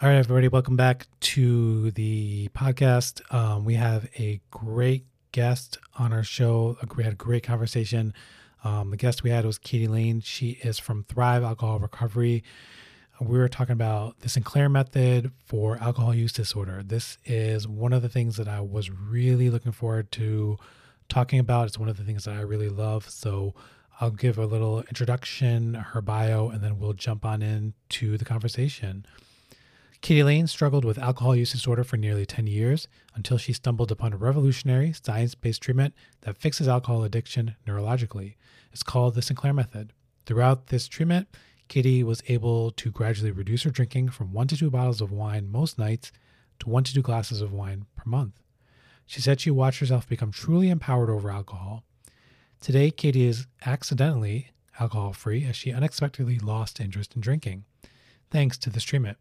All right, everybody, welcome back to the podcast. Um, we have a great guest on our show. We had a great conversation. Um, the guest we had was Katie Lain. She is from Thrive Alcohol Recovery. We were talking about the Sinclair method for alcohol use disorder. This is one of the things that I was really looking forward to talking about. It's one of the things that I really love. So I'll give a little introduction, her bio, and then we'll jump on into the conversation. Katie Lain struggled with alcohol use disorder for nearly 10 years until she stumbled upon a revolutionary science based treatment that fixes alcohol addiction neurologically. It's called the Sinclair Method. Throughout this treatment, Katie was able to gradually reduce her drinking from one to two bottles of wine most nights to one to two glasses of wine per month. She said she watched herself become truly empowered over alcohol. Today, Katie is accidentally alcohol free as she unexpectedly lost interest in drinking, thanks to this treatment.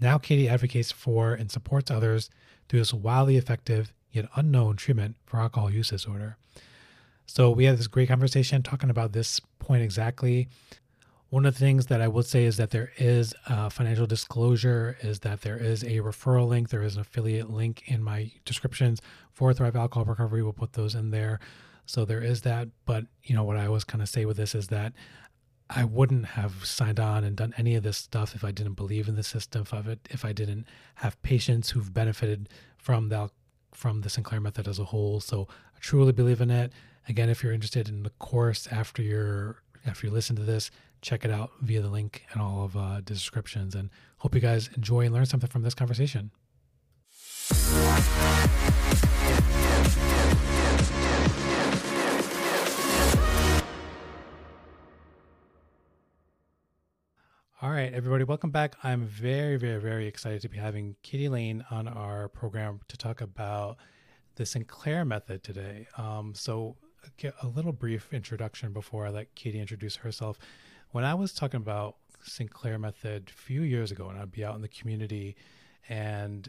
Now, Katie advocates for and supports others through this wildly effective yet unknown treatment for alcohol use disorder. So, we had this great conversation talking about this point exactly. One of the things that I would say is that there is a financial disclosure, is that there is a referral link, there is an affiliate link in my descriptions for Thrive Alcohol Recovery. We'll put those in there. So there is that. But, you know, what I always kind of say with this is that I wouldn't have signed on and done any of this stuff if I didn't believe in the system, if I, if I didn't have patients who've benefited from the from the Sinclair method as a whole. So I truly believe in it. Again, if you're interested in the course after you're after you listen to this, check it out via the link and all of uh, the descriptions. And hope you guys enjoy and learn something from this conversation. All right, everybody, welcome back. I'm very, very, very excited to be having Katie Lain on our program to talk about the Sinclair method today. Um, so, a little brief introduction before I let Katie introduce herself. When I was talking about Sinclair method a few years ago, and I'd be out in the community, and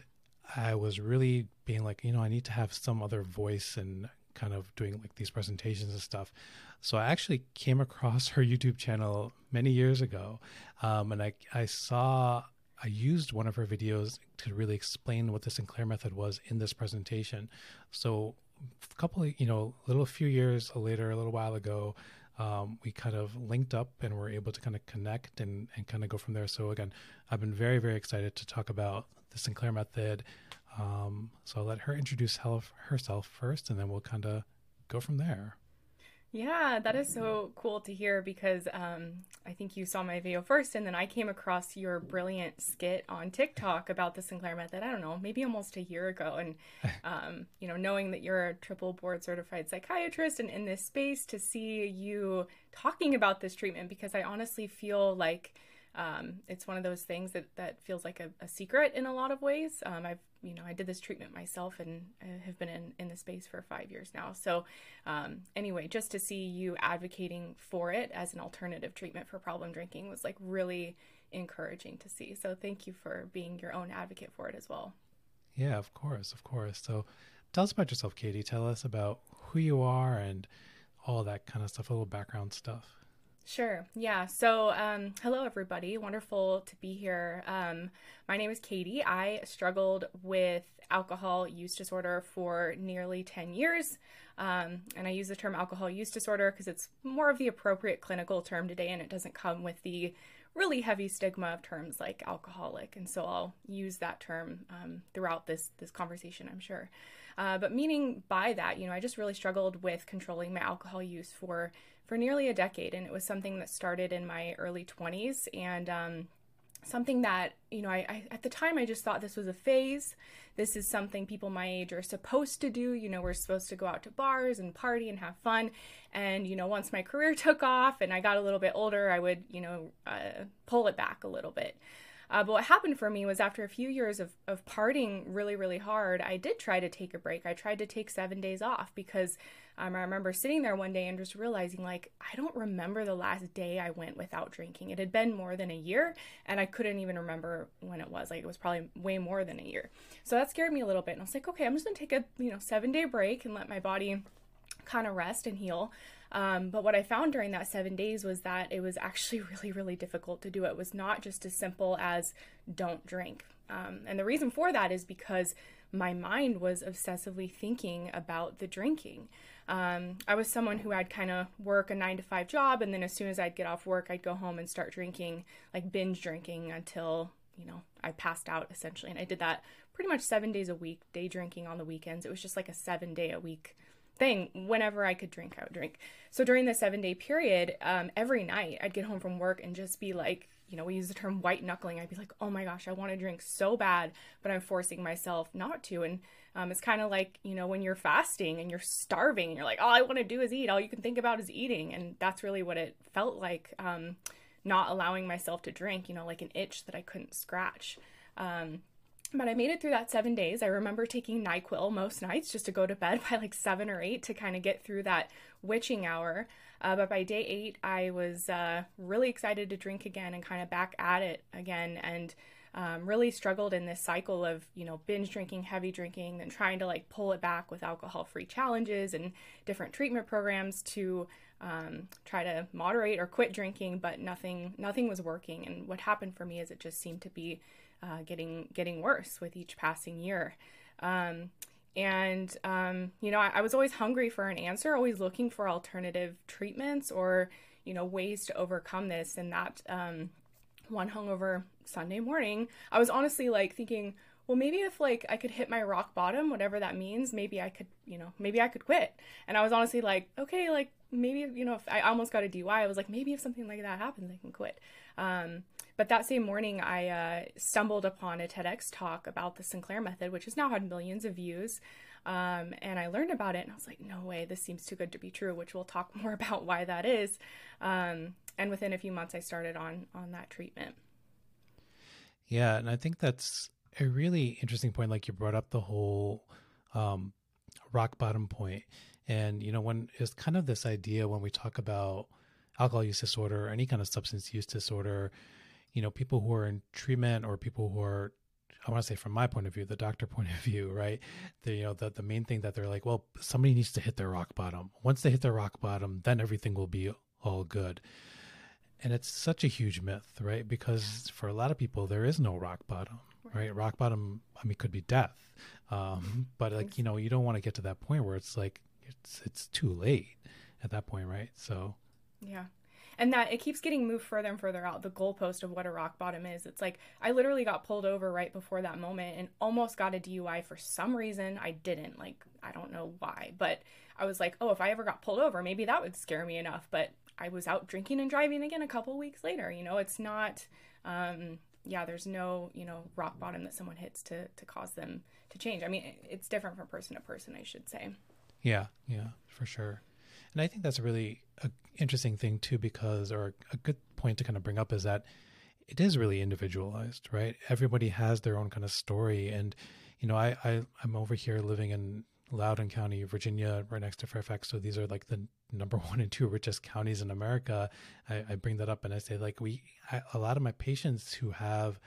I was really being like, you know, I need to have some other voice and kind of doing like these presentations and stuff. So I actually came across her YouTube channel many years ago, um, and I I saw I used one of her videos to really explain what the Sinclair method was in this presentation. So a couple of you know, a little few years later, a little while ago. Um, we kind of linked up and were able to kind of connect and, and kind of go from there. So again, I've been very, very excited to talk about the Sinclair method. Um, so I'll let her introduce herself first, and then we'll kind of go from there. Yeah, that is so cool to hear because um, I think you saw my video first, and then I came across your brilliant skit on TikTok about the Sinclair method. I don't know, maybe almost a year ago, and um, you know, knowing that you're a triple board certified psychiatrist and in this space, to see you talking about this treatment because I honestly feel like um, it's one of those things that that feels like a, a secret in a lot of ways. Um, I've you know I did this treatment myself and have been in in the space for five years now. So um, anyway, just to see you advocating for it as an alternative treatment for problem drinking was like really encouraging to see. So thank you for being your own advocate for it as well. Yeah, of course, of course. So tell us about yourself, Katie. Tell us about who you are and all that kind of stuff, a little background stuff. Sure. Yeah. So, um, hello, everybody. Wonderful to be here. Um, my name is Katie. I struggled with alcohol use disorder for nearly 10 years. Um, and I use the term alcohol use disorder because it's more of the appropriate clinical term today and it doesn't come with the really heavy stigma of terms like alcoholic. And so I'll use that term um, throughout this, this conversation, I'm sure. Uh, but meaning by that, you know, I just really struggled with controlling my alcohol use for for nearly a decade, and it was something that started in my early 20s and um, something that you know I, I, at the time i just thought this was a phase. This is something people my age are supposed to do. You know we're supposed to go out to bars and party and have fun. And you know once my career took off and i got a little bit older i would you know uh, pull it back a little bit uh, but what happened for me was after a few years of, of partying really, really hard, I did try to take a break. I tried to take seven days off because um, I remember sitting there one day and just realizing, like, I don't remember the last day I went without drinking. It had been more than a year, and I couldn't even remember when it was. Like, it was probably way more than a year. So that scared me a little bit. And I was like, okay, I'm just gonna take a you know seven day break and let my body kind of rest and heal. Um, but what I found during that seven days was that it was actually really, really difficult to do. It was not just as simple as don't drink. Um, and the reason for that is because my mind was obsessively thinking about the drinking. Um, I was someone who I'd kind of work a nine to five job, and then as soon as I'd get off work, I'd go home and start drinking, like binge drinking until, you know, I passed out essentially. And I did that pretty much seven days a week, day drinking on the weekends. It was just like a seven day a week thing. Whenever I could drink, I would drink. So during the seven day period, um, every night I'd get home from work and just be like, you know, we use the term white knuckling. I'd be like, oh my gosh, I want to drink so bad, but I'm forcing myself not to. And um, it's kind of like, you know, when you're fasting and you're starving and you're like, all I want to do is eat. All you can think about is eating. And that's really what it felt like, um, not allowing myself to drink, you know, like an itch that I couldn't scratch. Um, but I made it through that seven days. I remember taking NyQuil most nights just to go to bed by like seven or eight to kind of get through that witching hour. Uh, but by day eight, I was uh, really excited to drink again and kind of back at it again. And um, really struggled in this cycle of you know binge drinking heavy drinking and trying to like pull it back with alcohol free challenges and different treatment programs to um, try to moderate or quit drinking but nothing nothing was working and what happened for me is it just seemed to be uh, getting getting worse with each passing year um, and um, you know I, I was always hungry for an answer always looking for alternative treatments or you know ways to overcome this and that um, one hungover Sunday morning, I was honestly like thinking, well, maybe if like I could hit my rock bottom, whatever that means, maybe I could, you know, maybe I could quit. And I was honestly like, okay, like maybe, you know, if I almost got a DUI, I was like, maybe if something like that happens, I can quit. Um, but that same morning, I uh, stumbled upon a TEDx talk about the Sinclair method, which has now had millions of views. Um, and I learned about it and I was like, no way, this seems too good to be true, which we'll talk more about why that is. Um, and within a few months, I started on on that treatment. Yeah, and I think that's a really interesting point. Like you brought up the whole um, rock bottom point, and you know when it's kind of this idea when we talk about alcohol use disorder or any kind of substance use disorder, you know, people who are in treatment or people who are I want to say from my point of view, the doctor point of view, right? The you know the the main thing that they're like, well, somebody needs to hit their rock bottom. Once they hit their rock bottom, then everything will be all good and it's such a huge myth, right? Because for a lot of people, there is no rock bottom, right? right? Rock bottom, I mean, could be death, um, but like you know, you don't want to get to that point where it's like it's it's too late at that point, right? So, yeah. And that it keeps getting moved further and further out the goalpost of what a rock bottom is. It's like I literally got pulled over right before that moment and almost got a DUI for some reason. I didn't like I don't know why, but I was like, oh, if I ever got pulled over, maybe that would scare me enough. But I was out drinking and driving again a couple weeks later. You know, it's not, um, yeah, there's no, you know, rock bottom that someone hits to, to cause them to change. I mean, it's different from person to person, I should say. Yeah, yeah, for sure. And I think that's really a interesting thing too, because, or a good point to kind of bring up is that it is really individualized, right? Everybody has their own kind of story. And, you know, I, I I'm over here living in Loudoun County, Virginia, right next to Fairfax. So these are like the number one and two richest counties in America. I, I bring that up and I say like we, I, a lot of my patients who have,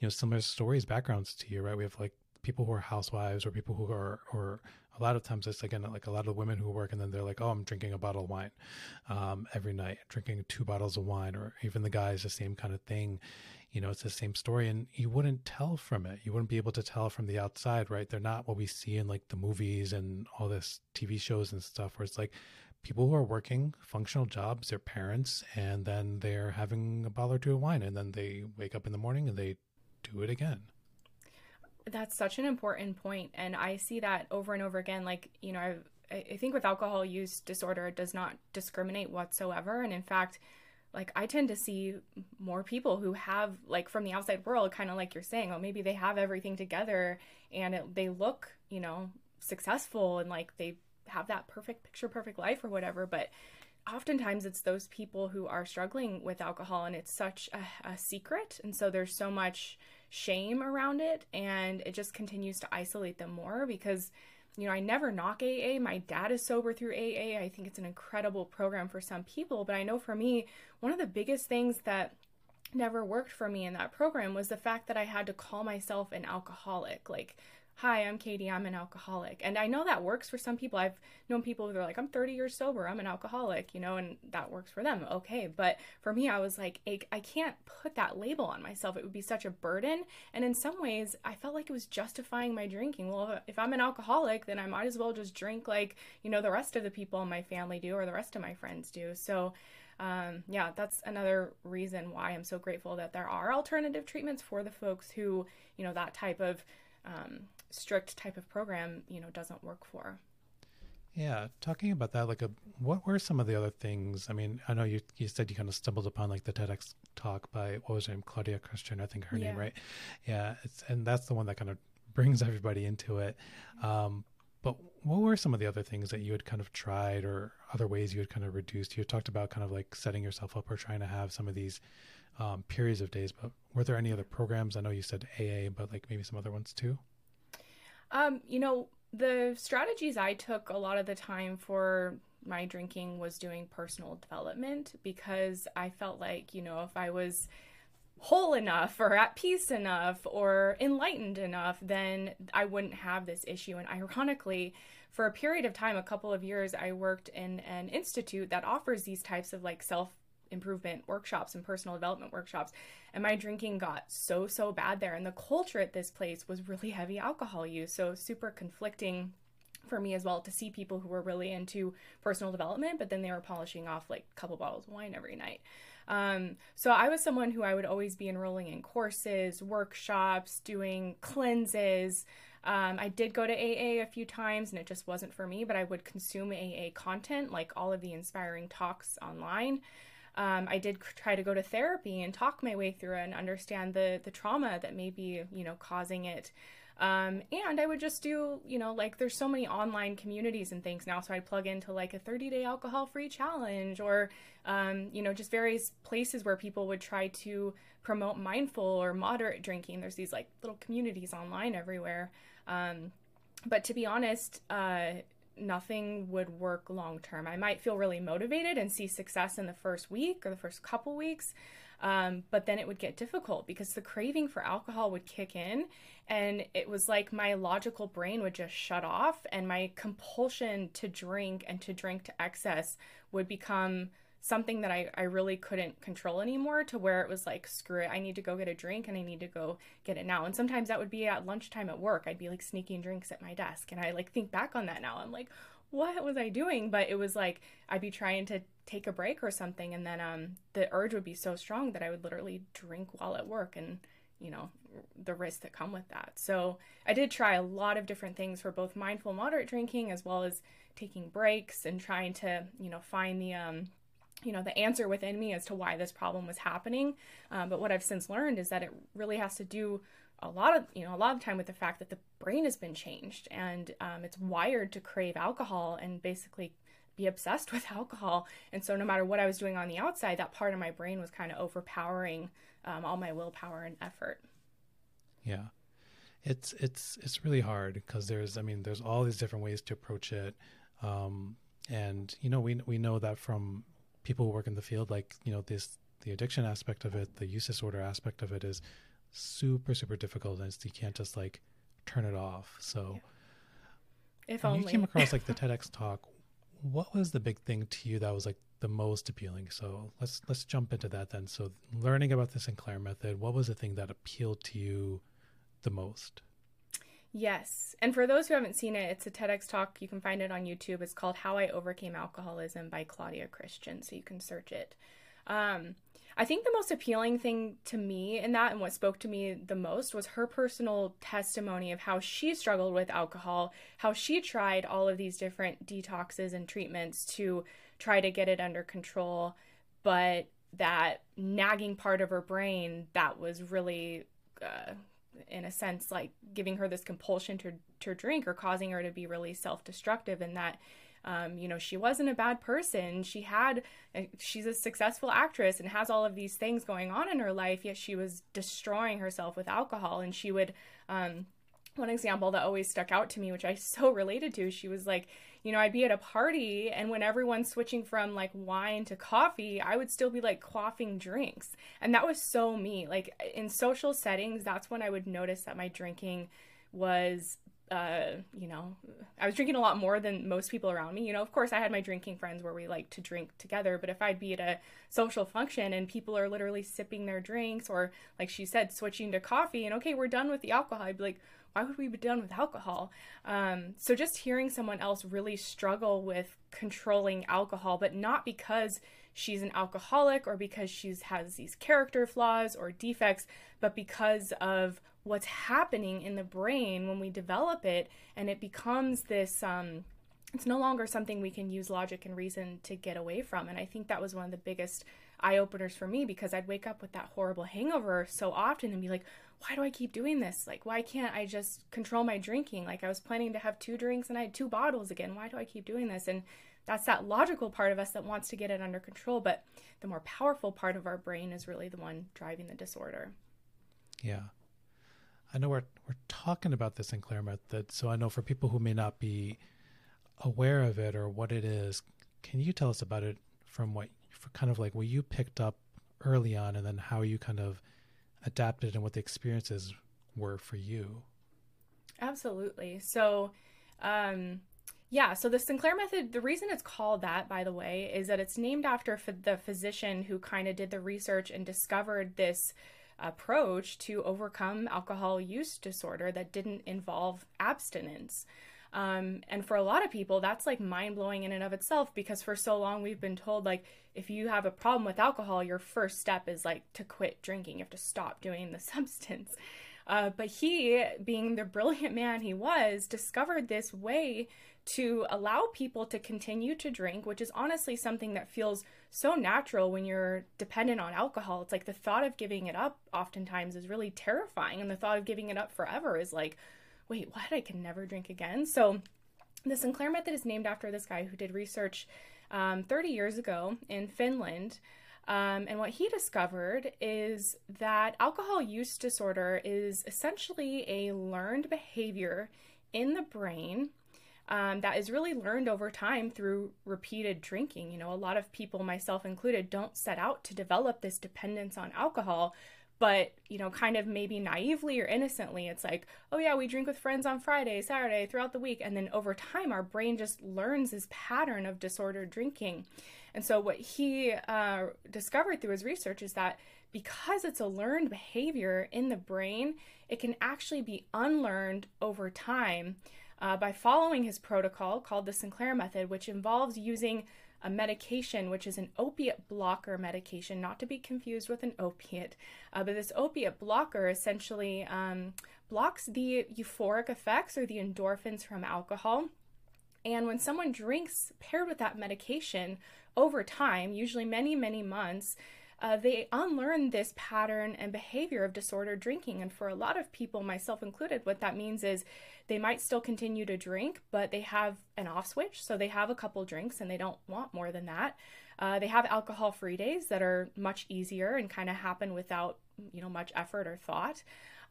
you know, similar stories, backgrounds to you, right? We have like people who are housewives or people who are, or a lot of times it's again like a lot of women who work and then they're like, oh, I'm drinking a bottle of wine um, every night, drinking two bottles of wine, or even the guys the same kind of thing you know, it's the same story. And you wouldn't tell from it. You wouldn't be able to tell from the outside, right? They're not what we see in like the movies and all this TV shows and stuff where it's like people who are working functional jobs, they're parents, and then they're having a bottle or two of wine, and then they wake up in the morning and they do it again. That's such an important point, and I see that over and over again. Like you know, I've, I think with alcohol use disorder, it does not discriminate whatsoever, and in fact, like I tend to see more people who have like from the outside world kind of like you're saying oh maybe they have everything together and it, they look you know successful and like they have that perfect picture perfect life or whatever but oftentimes it's those people who are struggling with alcohol and it's such a, a secret and so there's so much shame around it and it just continues to isolate them more because you know, I never knock AA. My dad is sober through AA. I think it's an incredible program for some people, but I know for me, one of the biggest things that never worked for me in that program was the fact that I had to call myself an alcoholic. Like, hi, I'm Katie, I'm an alcoholic. And I know that works for some people. I've known people who are like, I'm 30 years sober, I'm an alcoholic, you know, and that works for them. Okay. But for me, I was like, I can't put that label on myself. It would be such a burden. And in some ways, I felt like it was justifying my drinking. Well, if I'm an alcoholic, then I might as well just drink like, you know, the rest of the people in my family do or the rest of my friends do. So, um, yeah, that's another reason why I'm so grateful that there are alternative treatments for the folks who, you know, that type of um, strict type of program, you know, doesn't work for. Yeah, talking about that, like, a, what were some of the other things? I mean, I know you you said you kind of stumbled upon like the TEDx talk by what was her name, Claudia Christian, I think her yeah. name, right? Yeah, it's and that's the one that kind of brings everybody into it. Um, but what were some of the other things that you had kind of tried, or other ways you had kind of reduced? You talked about kind of like setting yourself up or trying to have some of these um, periods of days, but were there any other programs? I know you said AA, but like maybe some other ones too. Um, you know, the strategies I took a lot of the time for my drinking was doing personal development because I felt like, you know, if I was whole enough or at peace enough or enlightened enough, then I wouldn't have this issue. And ironically, for a period of time, a couple of years, I worked in an institute that offers these types of like self improvement workshops and personal development workshops. And my drinking got so, so bad there. And the culture at this place was really heavy alcohol use. So, super conflicting for me as well to see people who were really into personal development, but then they were polishing off like a couple bottles of wine every night. Um, so I was someone who I would always be enrolling in courses, workshops, doing cleanses. Um, I did go to AA a few times and it just wasn't for me, but I would consume AA content like all of the inspiring talks online um, I did try to go to therapy and talk my way through and understand the the trauma that may be you know causing it. Um, and I would just do, you know, like there's so many online communities and things now. So I'd plug into like a 30 day alcohol free challenge or, um, you know, just various places where people would try to promote mindful or moderate drinking. There's these like little communities online everywhere. Um, but to be honest, uh, nothing would work long term. I might feel really motivated and see success in the first week or the first couple weeks, um, but then it would get difficult because the craving for alcohol would kick in, and it was like my logical brain would just shut off, and my compulsion to drink and to drink to excess would become something that I, I really couldn't control anymore to where it was like, screw it, I need to go get a drink and I need to go get it now. And sometimes that would be at lunchtime at work. I'd be like sneaking drinks at my desk. And I like think back on that now. I'm like, what was I doing? But it was like I'd be trying to take a break or something and then um the urge would be so strong that I would literally drink while at work and you know the risks that come with that. So I did try a lot of different things for both mindful moderate drinking as well as taking breaks and trying to you know find the um you know the answer within me as to why this problem was happening. Um, but what i've since learned is that it really has to do a lot of you know a lot of time with the fact that the brain has been changed and um, it's wired to crave alcohol and basically be obsessed with alcohol. And so no matter what i was doing on the outside that part of my brain was kind of overpowering um, all my willpower and effort. Yeah. It's it's it's really hard because there's i mean there's all these different ways to approach it. Um, and you know we we know that from people who work in the field, like you know, this the addiction aspect of it, the use disorder aspect of it is super super difficult, and you can't just like turn it off. So, yeah. if only you came across like the TEDx talk, what was the big thing to you that was like the most appealing? So let's let's jump into that then. So learning about the Sinclair method, what was the thing that appealed to you the most? Yes. And for those who haven't seen it, it's a TEDx talk. You can find it on YouTube. It's called How I Overcame Alcoholism by Claudia Christian. So you can search it. Um, I think the most appealing thing to me in that and what spoke to me the most was her personal testimony of how she struggled with alcohol, how she tried all of these different detoxes and treatments to try to get it under control, but that nagging part of her brain that was really uh, in a sense like giving her this compulsion to to drink or causing her to be really self-destructive and that um, you know she wasn't a bad person. She had she's a successful actress and has all of these things going on in her life yet she was destroying herself with alcohol. And she would um, one example that always stuck out to me which i so related to she was like you know, I'd be at a party and when everyone's switching from like wine to coffee, I would still be like quaffing drinks. And that was so me. Like in social settings, that's when I would notice that my drinking was uh, you know, I was drinking a lot more than most people around me. You know, of course, I had my drinking friends where we like to drink together, but if I'd be at a social function and people are literally sipping their drinks or, like she said, switching to coffee and okay, we're done with the alcohol, I'd be like, why would we be done with alcohol? Um, so just hearing someone else really struggle with controlling alcohol, but not because she's an alcoholic or because she's has these character flaws or defects, but because of what's happening in the brain when we develop it and it becomes this um, it's no longer something we can use logic and reason to get away from and i think that was one of the biggest eye openers for me because i'd wake up with that horrible hangover so often and be like why do i keep doing this? Like why can't i just control my drinking? Like i was planning to have two drinks and i had two bottles again. Why do i keep doing this? And that's that logical part of us that wants to get it under control but the more powerful part of our brain is really the one driving the disorder. Yeah. I know we're we're talking about this Sinclair that, so I know for people who may not be aware of it or what it is, can you tell us about it from what kind of like what you picked up early on, and then how you kind of adapted and what the experiences were for you? Absolutely. So, um, yeah, so the Sinclair method, the reason it's called that, by the way, is that it's named after the physician who kind of did the research and discovered this approach to overcome alcohol use disorder that didn't involve abstinence. Um, and for a lot of people, that's like mind blowing in and of itself because for so long we've been told, like, if you have a problem with alcohol, your first step is like to quit drinking. You have to stop doing the substance. Uh, but he, being the brilliant man he was, discovered this way to allow people to continue to drink, which is honestly something that feels so natural when you're dependent on alcohol. It's like the thought of giving it up oftentimes is really terrifying. And the thought of giving it up forever is like, wait, what? I can never drink again. So the Sinclair method is named after this guy who did research um, 30 years ago in Finland. Um, and what he discovered is that alcohol use disorder is essentially a learned behavior in the brain um, that is really learned over time through repeated drinking. You know, a lot of people, myself included, don't set out to develop this dependence on alcohol, but, you know, kind of maybe naively or innocently, it's like, oh yeah, we drink with friends on Friday, Saturday, throughout the week. And then over time, our brain just learns this pattern of disordered drinking. And so, what he uh, discovered through his research is that because it's a learned behavior in the brain, it can actually be unlearned over time uh, by following his protocol called the Sinclair method, which involves using a medication, which is an opiate blocker medication, not to be confused with an opiate. Uh, but this opiate blocker essentially um, blocks the euphoric effects or the endorphins from alcohol. And when someone drinks paired with that medication over time, usually many, many months, uh, they unlearn this pattern and behavior of disordered drinking. And for a lot of people, myself included, what that means is they might still continue to drink, but they have an off switch. So they have a couple drinks and they don't want more than that. Uh, they have alcohol free days that are much easier and kind of happen without you know much effort or thought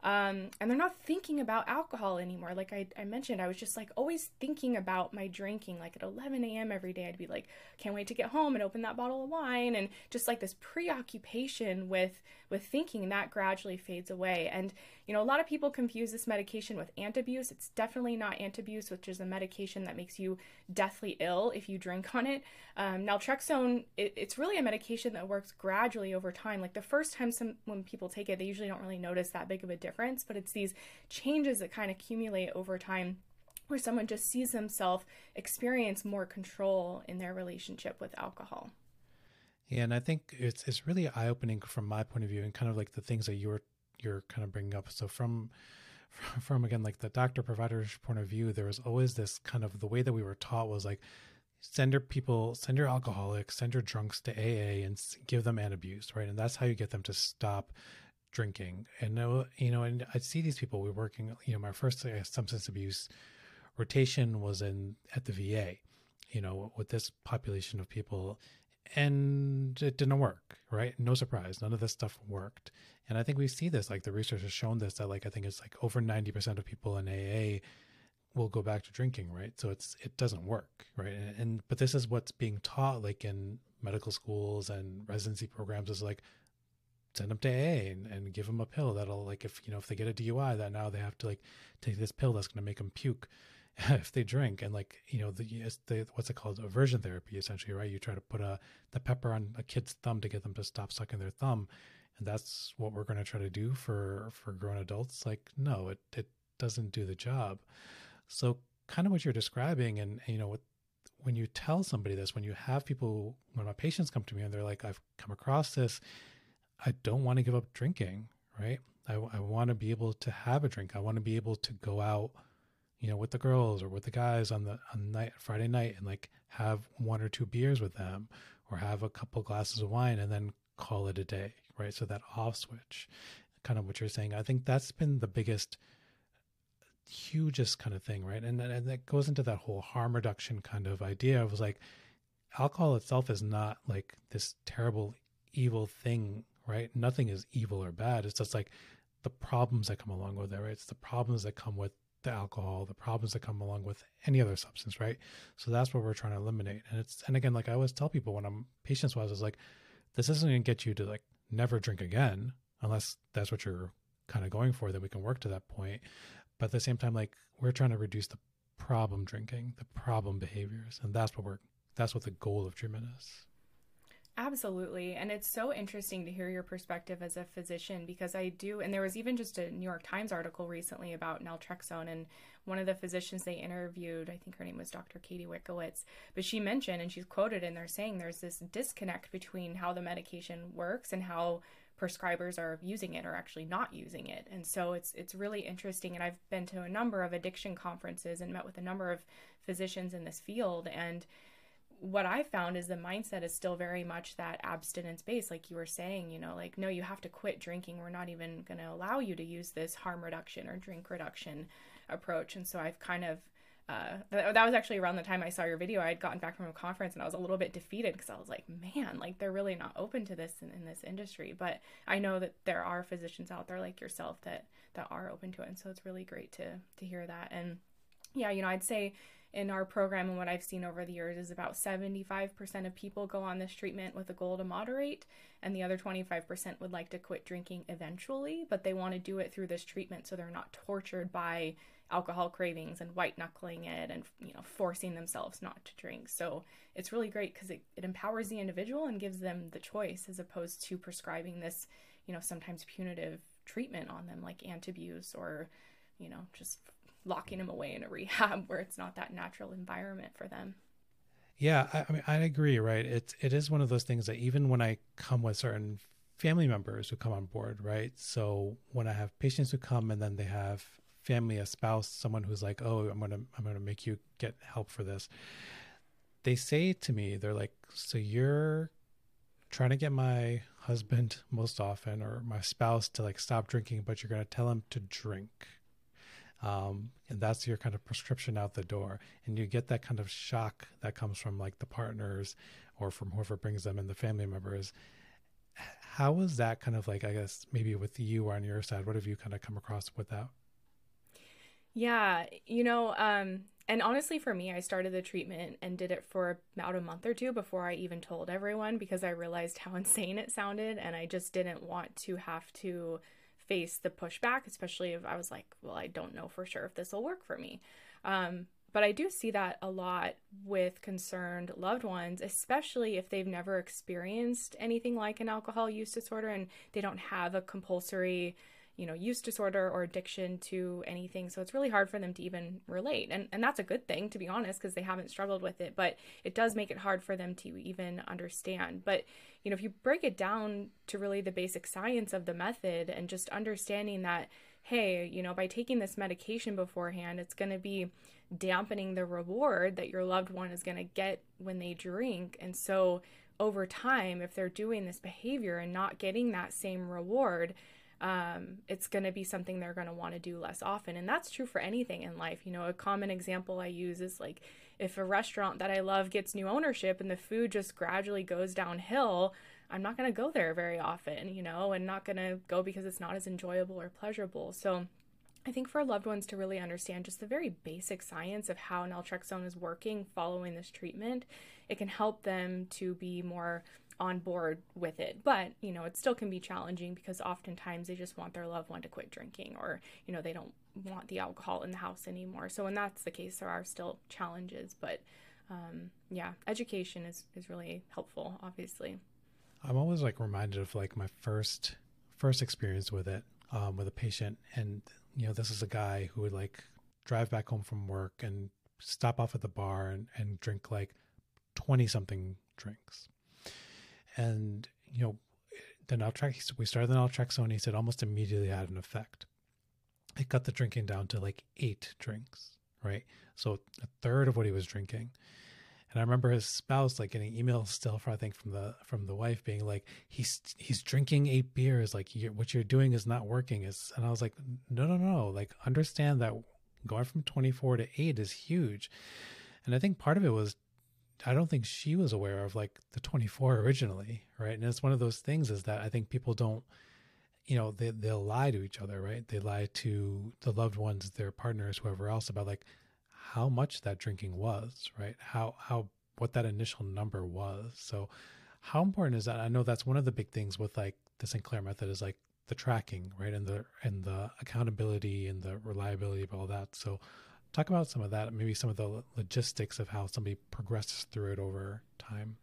um, and they're not thinking about alcohol anymore. Like I, I mentioned, I was just like always thinking about my drinking. Like at 11 a.m. every day, I'd be like, can't wait to get home and open that bottle of wine, and just like this preoccupation with with thinking that gradually fades away. And you know, a lot of people confuse this medication with antabuse. It's definitely not antabuse, which is a medication that makes you deathly ill if you drink on it. Um, naltrexone, it, it's really a medication that works gradually over time. Like the first time some when people take it, they usually don't really notice that big of a difference, but it's these changes that kind of accumulate over time where someone just sees themselves experience more control in their relationship with alcohol. Yeah, and I think it's it's really eye opening from my point of view, and kind of like the things that you were you're kind of bringing up. So from from again like the doctor provider's point of view, there was always this kind of the way that we were taught was like send your people, send your alcoholics, send your drunks to AA and give them Antabuse, right? And that's how you get them to stop drinking. And you know, and I see these people. We're working. You know, my first substance abuse rotation was in at the VA. You know, with this population of people, and it didn't work. Right? No surprise. None of this stuff worked. And I think we see this, like the research has shown this, that like I think it's like over 90% of people in AA will go back to drinking, right? So it's it doesn't work, right? And, and but this is what's being taught like in medical schools and residency programs is like send them to AA and, and give them a pill that'll like if you know if they get a DUI that now they have to like take this pill that's going to make them puke if they drink and like you know the, the what's it called? Aversion therapy essentially right? You try to put a the pepper on a kid's thumb to get them to stop sucking their thumb. And that's what we're going to try to do for for grown adults. Like no it it doesn't do the job. So kind of what you're describing and you know what when you tell somebody this when you have people when my patients come to me and they're like i've come across this. I don't want to give up drinking right? I, I want to be able to have a drink. I want to be able to go out you know with the girls or with the guys on the on night friday night and like have one or two beers with them or have a couple glasses of wine and then call it a day right so that off switch kind of what you're saying i think that's been the biggest hugest kind of thing, right? And and that goes into that whole harm reduction kind of idea. It was like alcohol itself is not like this terrible evil thing, right? Nothing is evil or bad. It's just like the problems that come along with it, right? It's the problems that come with the alcohol, the problems that come along with any other substance, right? So that's what we're trying to eliminate. And it's and again, like I always tell people when I'm patients wise, is like this isn't gonna get you to like never drink again, unless that's what you're kind of going for, then we can work to that point. But at the same time, like we're trying to reduce the problem drinking, the problem behaviors, and that's what we're that's what the goal of treatment is. Absolutely. And it's so interesting to hear your perspective as a physician because I do, and there was even just a New York Times article recently about naltrexone. And one of the physicians they interviewed, I think her name was Dr. Katie Witkiewitz, but she mentioned, and she's quoted in there saying there's this disconnect between how the medication works and how prescribers are using it or actually not using it. And so it's it's really interesting and I've been to a number of addiction conferences and met with a number of physicians in this field and what I found is the mindset is still very much that abstinence based, like you were saying, you know, like, no, you have to quit drinking. We're not even going to allow you to use this harm reduction or drink reduction approach. And so I've kind of uh, that, was actually around the time I saw your video. I had gotten back from a conference and I was a little bit defeated because I was like, man, like they're really not open to this in, in, this industry. But I know that there are physicians out there like yourself that that are open to it, and so it's really great to to hear that. And yeah, you know, I'd say in our program and what I've seen over the years is about 75% of people go on this treatment with a goal to moderate, and the other 25% would like to quit drinking eventually, but they want to do it through this treatment so they're not tortured by alcohol cravings and white knuckling it and you know forcing themselves not to drink. So it's really great because it, it empowers the individual and gives them the choice as opposed to prescribing this you know sometimes punitive treatment on them like antabuse or you know just locking them away in a rehab where it's not that natural environment for them. Yeah I, I mean i agree right? It's it is one of those things that even when i come with certain family members who come on board right? So when i have patients who come and then they have family, a spouse, someone who's like, "Oh, I'm gonna I'm gonna make you get help for this," they say to me, they're like, "So you're trying to get my husband most often or my spouse to like stop drinking, but you're gonna tell him to drink." Um, and that's your kind of prescription out the door. And you get that kind of shock that comes from like the partners or from whoever brings them and the family members. How was that kind of like i guess maybe with you on your side what have you kind of come across with that? Yeah, you know, um, and honestly, for me, I started the treatment and did it for about a month or two before I even told everyone because I realized how insane it sounded, and I just didn't want to have to face the pushback, especially if I was like, well, I don't know for sure if this will work for me. Um, but I do see that a lot with concerned loved ones, especially if they've never experienced anything like an alcohol use disorder and they don't have a compulsory you know use disorder or addiction to anything. So it's really hard for them to even relate. And and that's a good thing to be honest because they haven't struggled with it but it does make it hard for them to even understand. But you know if you break it down to really the basic science of the method and just understanding that hey you know by taking this medication beforehand it's going to be dampening the reward that your loved one is going to get when they drink. And so over time if they're doing this behavior and not getting that same reward um, it's going to be something they're going to want to do less often. And that's true for anything in life. You know, a common example I use is like if a restaurant that I love gets new ownership and the food just gradually goes downhill, I'm not going to go there very often, you know, and not going to go because it's not as enjoyable or pleasurable. So, I think for loved ones to really understand just the very basic science of how naltrexone is working following this treatment, it can help them to be more on board with it. But, you know, it still can be challenging because oftentimes they just want their loved one to quit drinking or, you know, they don't want the alcohol in the house anymore. So when that's the case, there are still challenges. But um, yeah, education is, is really helpful, obviously. I'm always like reminded of like my first first experience with it um, with a patient, and you know this is a guy who would like drive back home from work and stop off at the bar and, and drink like 20 something drinks. And, you know, the naltrexone, we started the naltrexone, he said almost immediately had an effect. It cut the drinking down to like eight drinks, right? So a third of what he was drinking. And I remember his spouse like getting emails still for I think from the from the wife being like he's he's drinking eight beers like you're, what you're doing is not working is and I was like no no no like understand that going from 24 to 8 is huge and I think part of it was I don't think she was aware of like the 24 originally, right? And it's one of those things is that I think people don't, you know, they they'll lie to each other, right? They lie to the loved ones, their partners, whoever else about like how much that drinking was, right? How how what that initial number was. So how important is that? I know that's one of the big things with like the Sinclair method is like the tracking, right? And the and the accountability and the reliability of all that. So talk about some of that, maybe some of the logistics of how somebody progresses through it over time.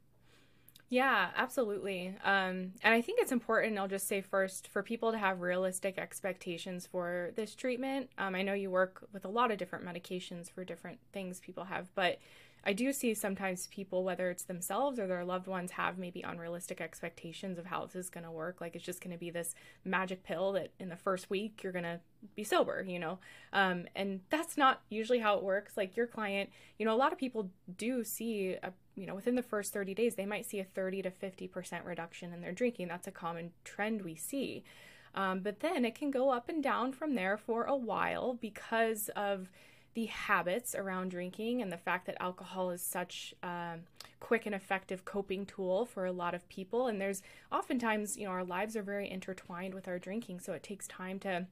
Yeah, absolutely. Um, and I think it's important, I'll just say first, for people to have realistic expectations for this treatment. Um, I know you work with a lot of different medications for different things people have, but I do see sometimes people, whether it's themselves or their loved ones, have maybe unrealistic expectations of how this is going to work. Like it's just going to be this magic pill that in the first week you're going to be sober, you know? Um, and that's not usually how it works. Like your client, you know, a lot of people do see a you know, within the first 30 days, they might see a 30 to 50% reduction in their drinking. That's a common trend we see. Um, but then it can go up and down from there for a while because of the habits around drinking and the fact that alcohol is such a quick and effective coping tool for a lot of people. And there's oftentimes, you know, our lives are very intertwined with our drinking, so it takes time to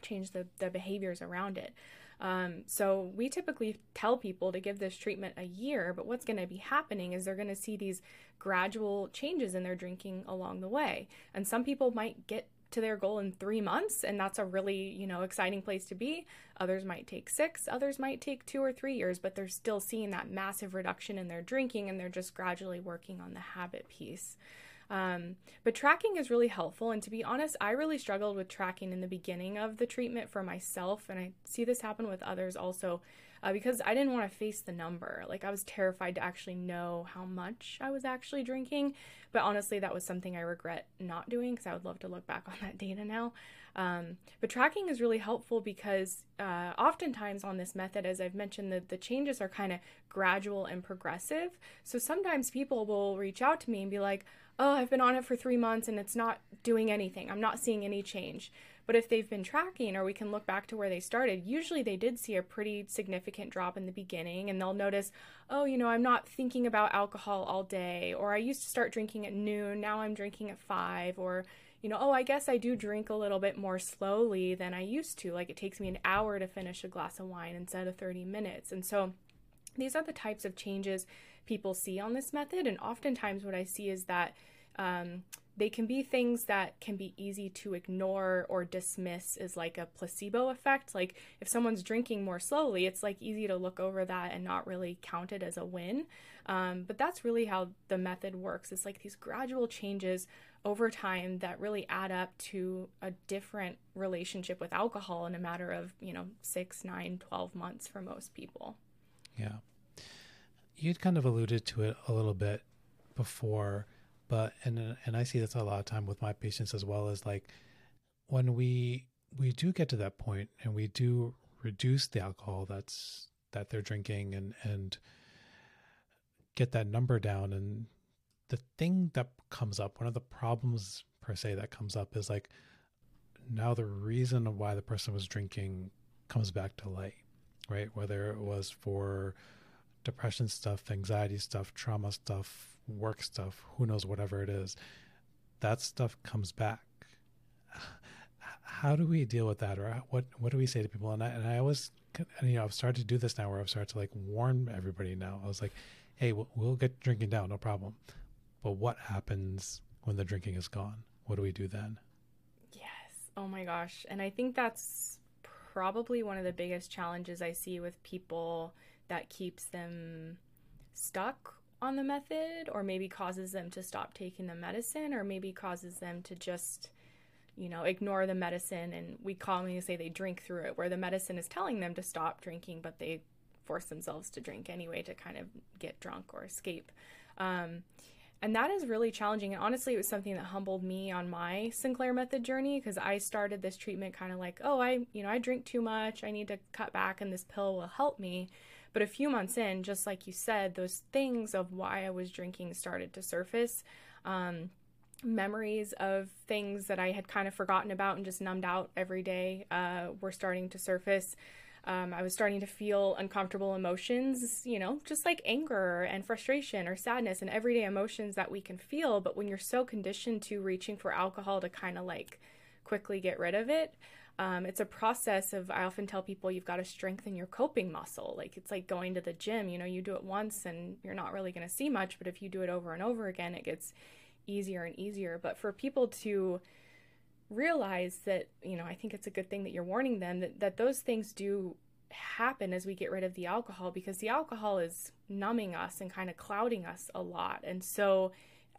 change the, the behaviors around it. Um, so we typically tell people to give this treatment a year, but what's going to be happening is they're going to see these gradual changes in their drinking along the way. And some people might get to their goal in three months and that's a really you know exciting place to be. Others might take six others might take two or three years but they're still seeing that massive reduction in their drinking and they're just gradually working on the habit piece. Um, but tracking is really helpful and to be honest i really struggled with tracking in the beginning of the treatment for myself and i see this happen with others also uh, because I didn't want to face the number. Like, I was terrified to actually know how much I was actually drinking. But honestly, that was something I regret not doing because I would love to look back on that data now. Um, but tracking is really helpful because uh, oftentimes on this method, as I've mentioned, the, the changes are kind of gradual and progressive. So sometimes people will reach out to me and be like, oh, I've been on it for three months and it's not doing anything. I'm not seeing any change. But if they've been tracking or we can look back to where they started, usually they did see a pretty significant drop in the beginning and they'll notice, oh, you know, I'm not thinking about alcohol all day, or I used to start drinking at noon, now I'm drinking at five, or, you know, oh, I guess I do drink a little bit more slowly than I used to. Like it takes me an hour to finish a glass of wine instead of 30 minutes. And so these are the types of changes people see on this method. And oftentimes, what I see is that um, they can be things that can be easy to ignore or dismiss as like a placebo effect. Like if someone's drinking more slowly, it's like easy to look over that and not really count it as a win. Um, but that's really how the method works. It's like these gradual changes over time that really add up to a different relationship with alcohol in a matter of, you know, six, nine, 12 months for most people. Yeah. You'd kind of alluded to it a little bit before but and and I see this a lot of time with my patients as well as like when we we do get to that point and we do reduce the alcohol that's that they're drinking and and get that number down and the thing that comes up one of the problems per se that comes up is like now the reason of why the person was drinking comes back to light right? Whether it was for depression stuff anxiety stuff trauma stuff work stuff, who knows, whatever it is, that stuff comes back. How do we deal with that, or what? What do we say to people? And I, and I always, you know, I've started to do this now, where I've started to like warn everybody. Now I was like, "Hey, we'll, we'll get drinking down, no problem." but what happens when the drinking is gone? What do we do then? Yes. Oh my gosh. And I think that's probably one of the biggest challenges I see with people that keeps them stuck on the method or maybe causes them to stop taking the medicine or maybe causes them to just you know ignore the medicine and we commonly say they drink through it where the medicine is telling them to stop drinking but they force themselves to drink anyway to kind of get drunk or escape um, and that is really challenging. And honestly, it was something that humbled me on my Sinclair method journey because I started this treatment kind of like, oh, I, you know, I drink too much. I need to cut back and this pill will help me. But a few months in, just like you said, those things of why I was drinking started to surface. Um, memories of things that I had kind of forgotten about and just numbed out every day uh, were starting to surface. Um, I was starting to feel uncomfortable emotions, you know, just like anger and frustration or sadness and everyday emotions that we can feel. But when you're so conditioned to reaching for alcohol to kind of like quickly get rid of it, um, it's a process of, I often tell people you've got to strengthen your coping muscle. Like it's like going to the gym, you know, you do it once and you're not really going to see much. But if you do it over and over again, it gets easier and easier. But for people to, realize that you know i think it's a good thing that you're warning them that, that those things do happen as we get rid of the alcohol because the alcohol is numbing us and kind of clouding us a lot and so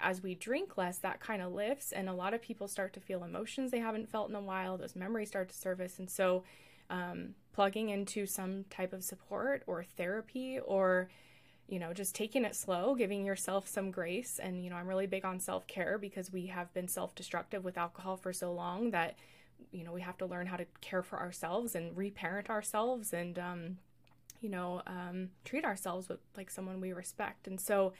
as we drink less that kind of lifts and a lot of people start to feel emotions they haven't felt in a while those memories start to surface and so um, plugging into some type of support or therapy or you know, just taking it slow, giving yourself some grace. And, you know, I'm really big on self care because we have been self destructive with alcohol for so long that, you know, we have to learn how to care for ourselves and reparent ourselves and, um, you know, um, treat ourselves with like someone we respect. And so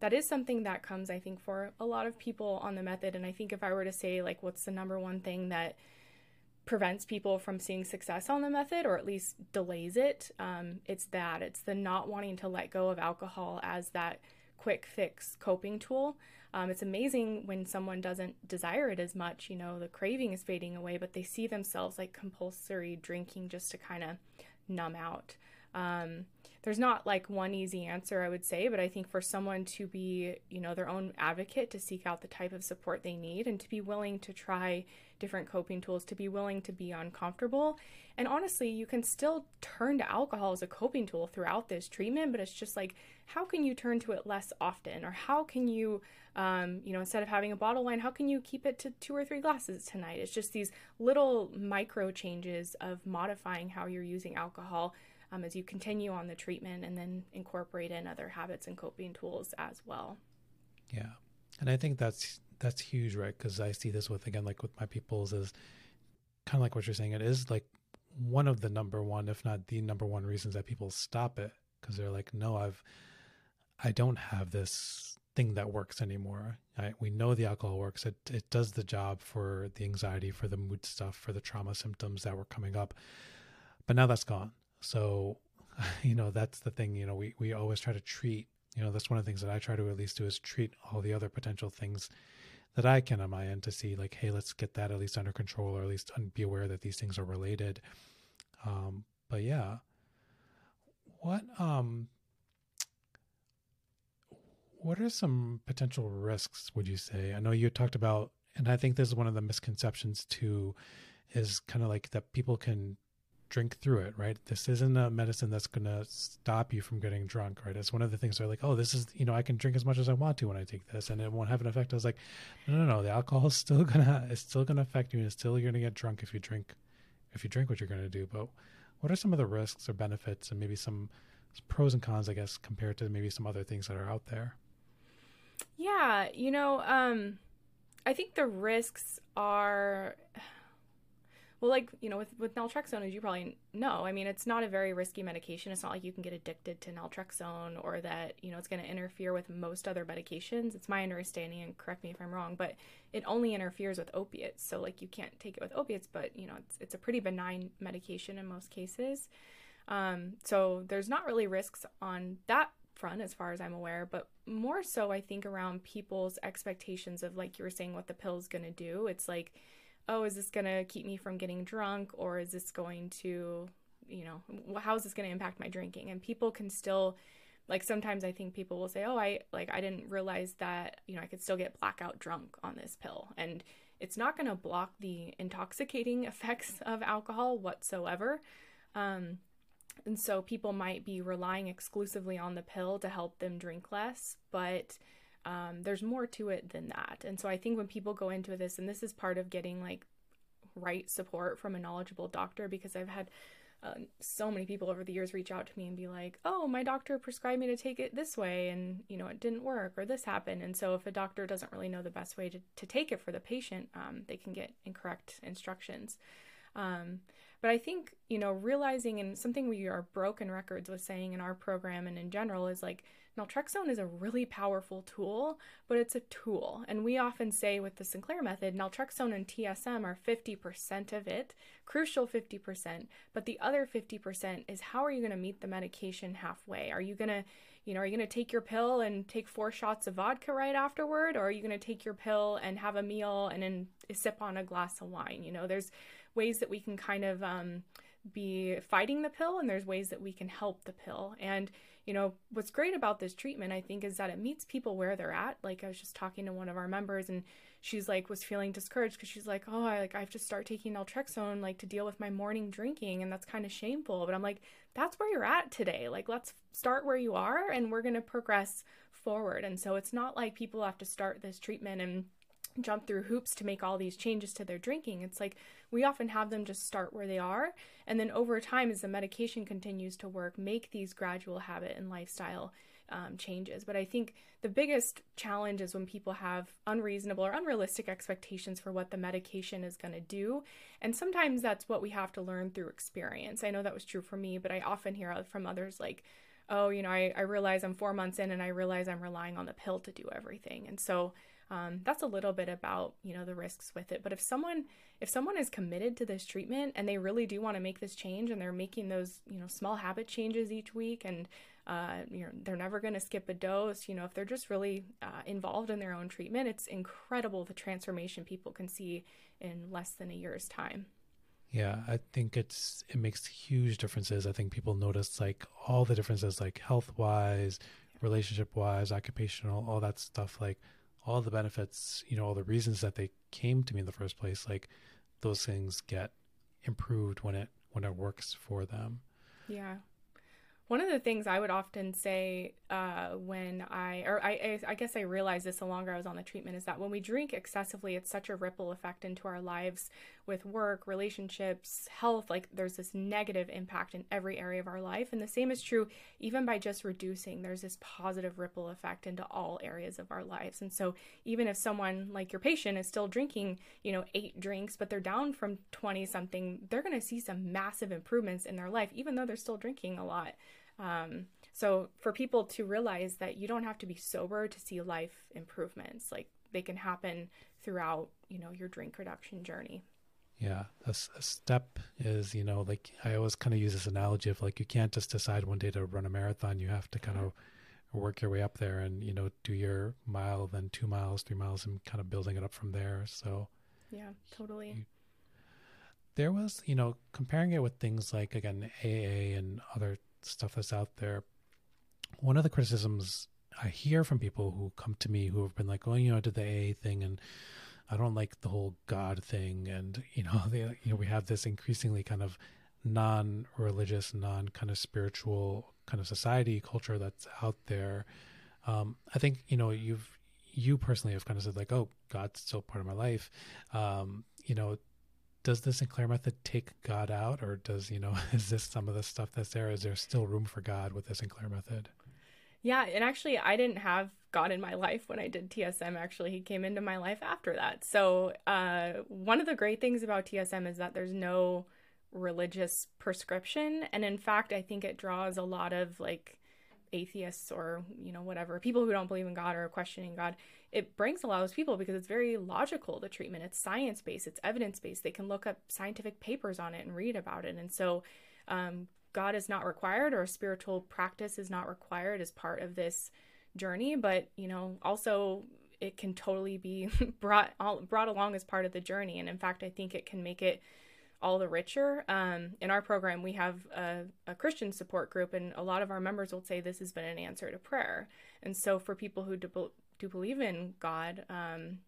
that is something that comes, I think, for a lot of people on the method. And I think if I were to say, like, what's the number one thing that, prevents people from seeing success on the method or at least delays it. Um, it's that. It's the not wanting to let go of alcohol as that quick fix coping tool. Um, it's amazing when someone doesn't desire it as much, you know, the craving is fading away, but they see themselves like compulsory drinking just to kind of numb out. Um, there's not like one easy answer, I would say, but I think for someone to be, you know, their own advocate, to seek out the type of support they need, and to be willing to try different coping tools, to be willing to be uncomfortable. And honestly, you can still turn to alcohol as a coping tool throughout this treatment, but it's just like, how can you turn to it less often? Or how can you, um, you know, instead of having a bottle wine, how can you keep it to two or three glasses tonight? It's just these little micro changes of modifying how you're using alcohol um, as you continue on the treatment and then incorporate in other habits and coping tools as well. Yeah. And I think that's that's huge, right? Because I see this with again, like with my peoples, is kind of like what you're saying. It is like one of the number one, if not the number one, reasons that people stop it because they're like, no, I've, I don't have this thing that works anymore. I, we know the alcohol works. It it does the job for the anxiety, for the mood stuff, for the trauma symptoms that were coming up, but now that's gone. So, you know, that's the thing. You know, we we always try to treat. You know, that's one of the things that I try to at least do is treat all the other potential things that I can on my end to see like, hey, let's get that at least under control or at least be aware that these things are related. Um, but yeah, what um, what are some potential risks? Would you say? I know you talked about, and I think this is one of the misconceptions too, is kind of like that people can drink through it, right? This isn't a medicine that's going to stop you from getting drunk, right? It's one of the things they're like, oh, this is, you know, I can drink as much as I want to when I take this and it won't have an effect. I was like, no, no, no, the alcohol is still going to, it's still going to affect you and it's still going to get drunk if you drink, if you drink what you're going to do. But what are some of the risks or benefits and maybe some pros and cons, I guess, compared to maybe some other things that are out there? Yeah, you know, um, I think the risks are well, like, you know, with, with naltrexone, as you probably know, I mean, it's not a very risky medication. It's not like you can get addicted to naltrexone or that, you know, it's going to interfere with most other medications. It's my understanding, and correct me if I'm wrong, but it only interferes with opiates. So, like, you can't take it with opiates, but, you know, it's, it's a pretty benign medication in most cases. Um, so, there's not really risks on that front as far as I'm aware, but more so, I think, around people's expectations of, like you were saying, what the pill is going to do. It's like, oh, is this going to keep me from getting drunk or is this going to, you know, how is this going to impact my drinking? And people can still like sometimes I think people will say, "Oh, I like I didn't realize that, you know, I could still get blackout drunk on this pill." And it's not going to block the intoxicating effects of alcohol whatsoever. Um, and so people might be relying exclusively on the pill to help them drink less, but um, there's more to it than that. And so I think when people go into this, and this is part of getting like right support from a knowledgeable doctor, because I've had uh, so many people over the years reach out to me and be like, "Oh, my doctor prescribed me to take it this way, and you know it didn't work, or this happened." And so, if a doctor doesn't really know the best way to, to take it for the patient, um, they can get incorrect instructions. Um, but I think you know realizing and something we are broken records with saying in our program and in general is like naltrexone is a really powerful tool, but it's a tool. And we often say with the Sinclair method, naltrexone and TSM are 50% of it, crucial 50%, but the other 50% is how are you going to meet the medication halfway? Are you going to you know, are you going to take your pill and take four shots of vodka right afterward? Or are you going to take your pill and have a meal and then sip on a glass of wine? You know, there's ways that we can kind of um, be fighting the pill and there's ways that we can help the pill. And you know, what's great about this treatment, I think, is that it meets people where they're at. Like I was just talking to one of our members and she's like was feeling discouraged because she's like, oh, I like I have to start taking naltrexone like to deal with my morning drinking, and that's kind of shameful. But I'm like, that's where you're at today. Like let's start where you are, and we're gonna progress forward. And so it's not like people have to start this treatment and jump through hoops to make all these changes to their drinking. It's like we often have them just start where they are. And then over time, as the medication continues to work, make these gradual habit and lifestyle um, changes. But I think the biggest challenge is when people have unreasonable or unrealistic expectations for what the medication is going to do. And sometimes that's what we have to learn through experience. I know that was true for me, but I often hear from others like, oh, you know, I, I realize I'm four months in and I realize I'm relying on the pill to do everything. And so um, that's a little bit about you know the risks with it. But if someone if someone is committed to this treatment and they really do want to make this change and they're making those you know small habit changes each week and uh, you know they're never going to skip a dose you know if they're just really uh, involved in their own treatment it's incredible the transformation people can see in less than a year's time. Yeah, I think it's it makes huge differences. I think people notice like all the differences like health wise, relationship wise, occupational, all that stuff like all the benefits, you know, all the reasons that they came to me in the first place, like those things get improved when it when it works for them. Yeah. One of the things I would often say uh, when I, or I, I guess I realized this the longer I was on the treatment, is that when we drink excessively, it's such a ripple effect into our lives with work, relationships, health. Like there's this negative impact in every area of our life. And the same is true even by just reducing, there's this positive ripple effect into all areas of our lives. And so even if someone like your patient is still drinking, you know, eight drinks, but they're down from 20 something, they're going to see some massive improvements in their life, even though they're still drinking a lot. Um, so for people to realize that you don't have to be sober to see life improvements, like they can happen throughout, you know, your drink reduction journey. Yeah, a, a step is, you know, like I always kind of use this analogy of like you can't just decide one day to run a marathon. You have to kind of mm-hmm. work your way up there and, you know, do your mile, then two miles, three miles, and kind of building it up from there. So, yeah, totally. You, there was, you know, comparing it with things like, again, AA and other stuff that's out there. One of the criticisms I hear from people who come to me who have been like, "Oh, you know, I did the AA thing, and I don't like the whole God thing," and you know, you know, we have this increasingly kind of non-religious, non kind of spiritual kind of society culture that's out there. Um, I think you know you've you personally have kind of said like, "Oh, God's still part of my life." Um, you know, does the Sinclair method take God out, or does you know is this some of the stuff that's there? Is there still room for God with the Sinclair method? Yeah, and actually, I didn't have God in my life when I did TSM. Actually, He came into my life after that. So uh, one of the great things about TSM is that there's no religious prescription, and in fact, I think it draws a lot of like atheists or you know whatever people who don't believe in god or questioning god. It brings a lot of those people because it's very logical the treatment. It's science based it's evidence based they can look up scientific papers on it and read about it. And so um, god is not required or spiritual practice is not required as part of this journey but you know also it can totally be brought all, brought along as part of the journey and in fact i think it can make it all the richer. Um, in our program, we have a, a, Christian support group, and a lot of our members will say this has been an answer to prayer. And so, for people who do, do believe in God, um,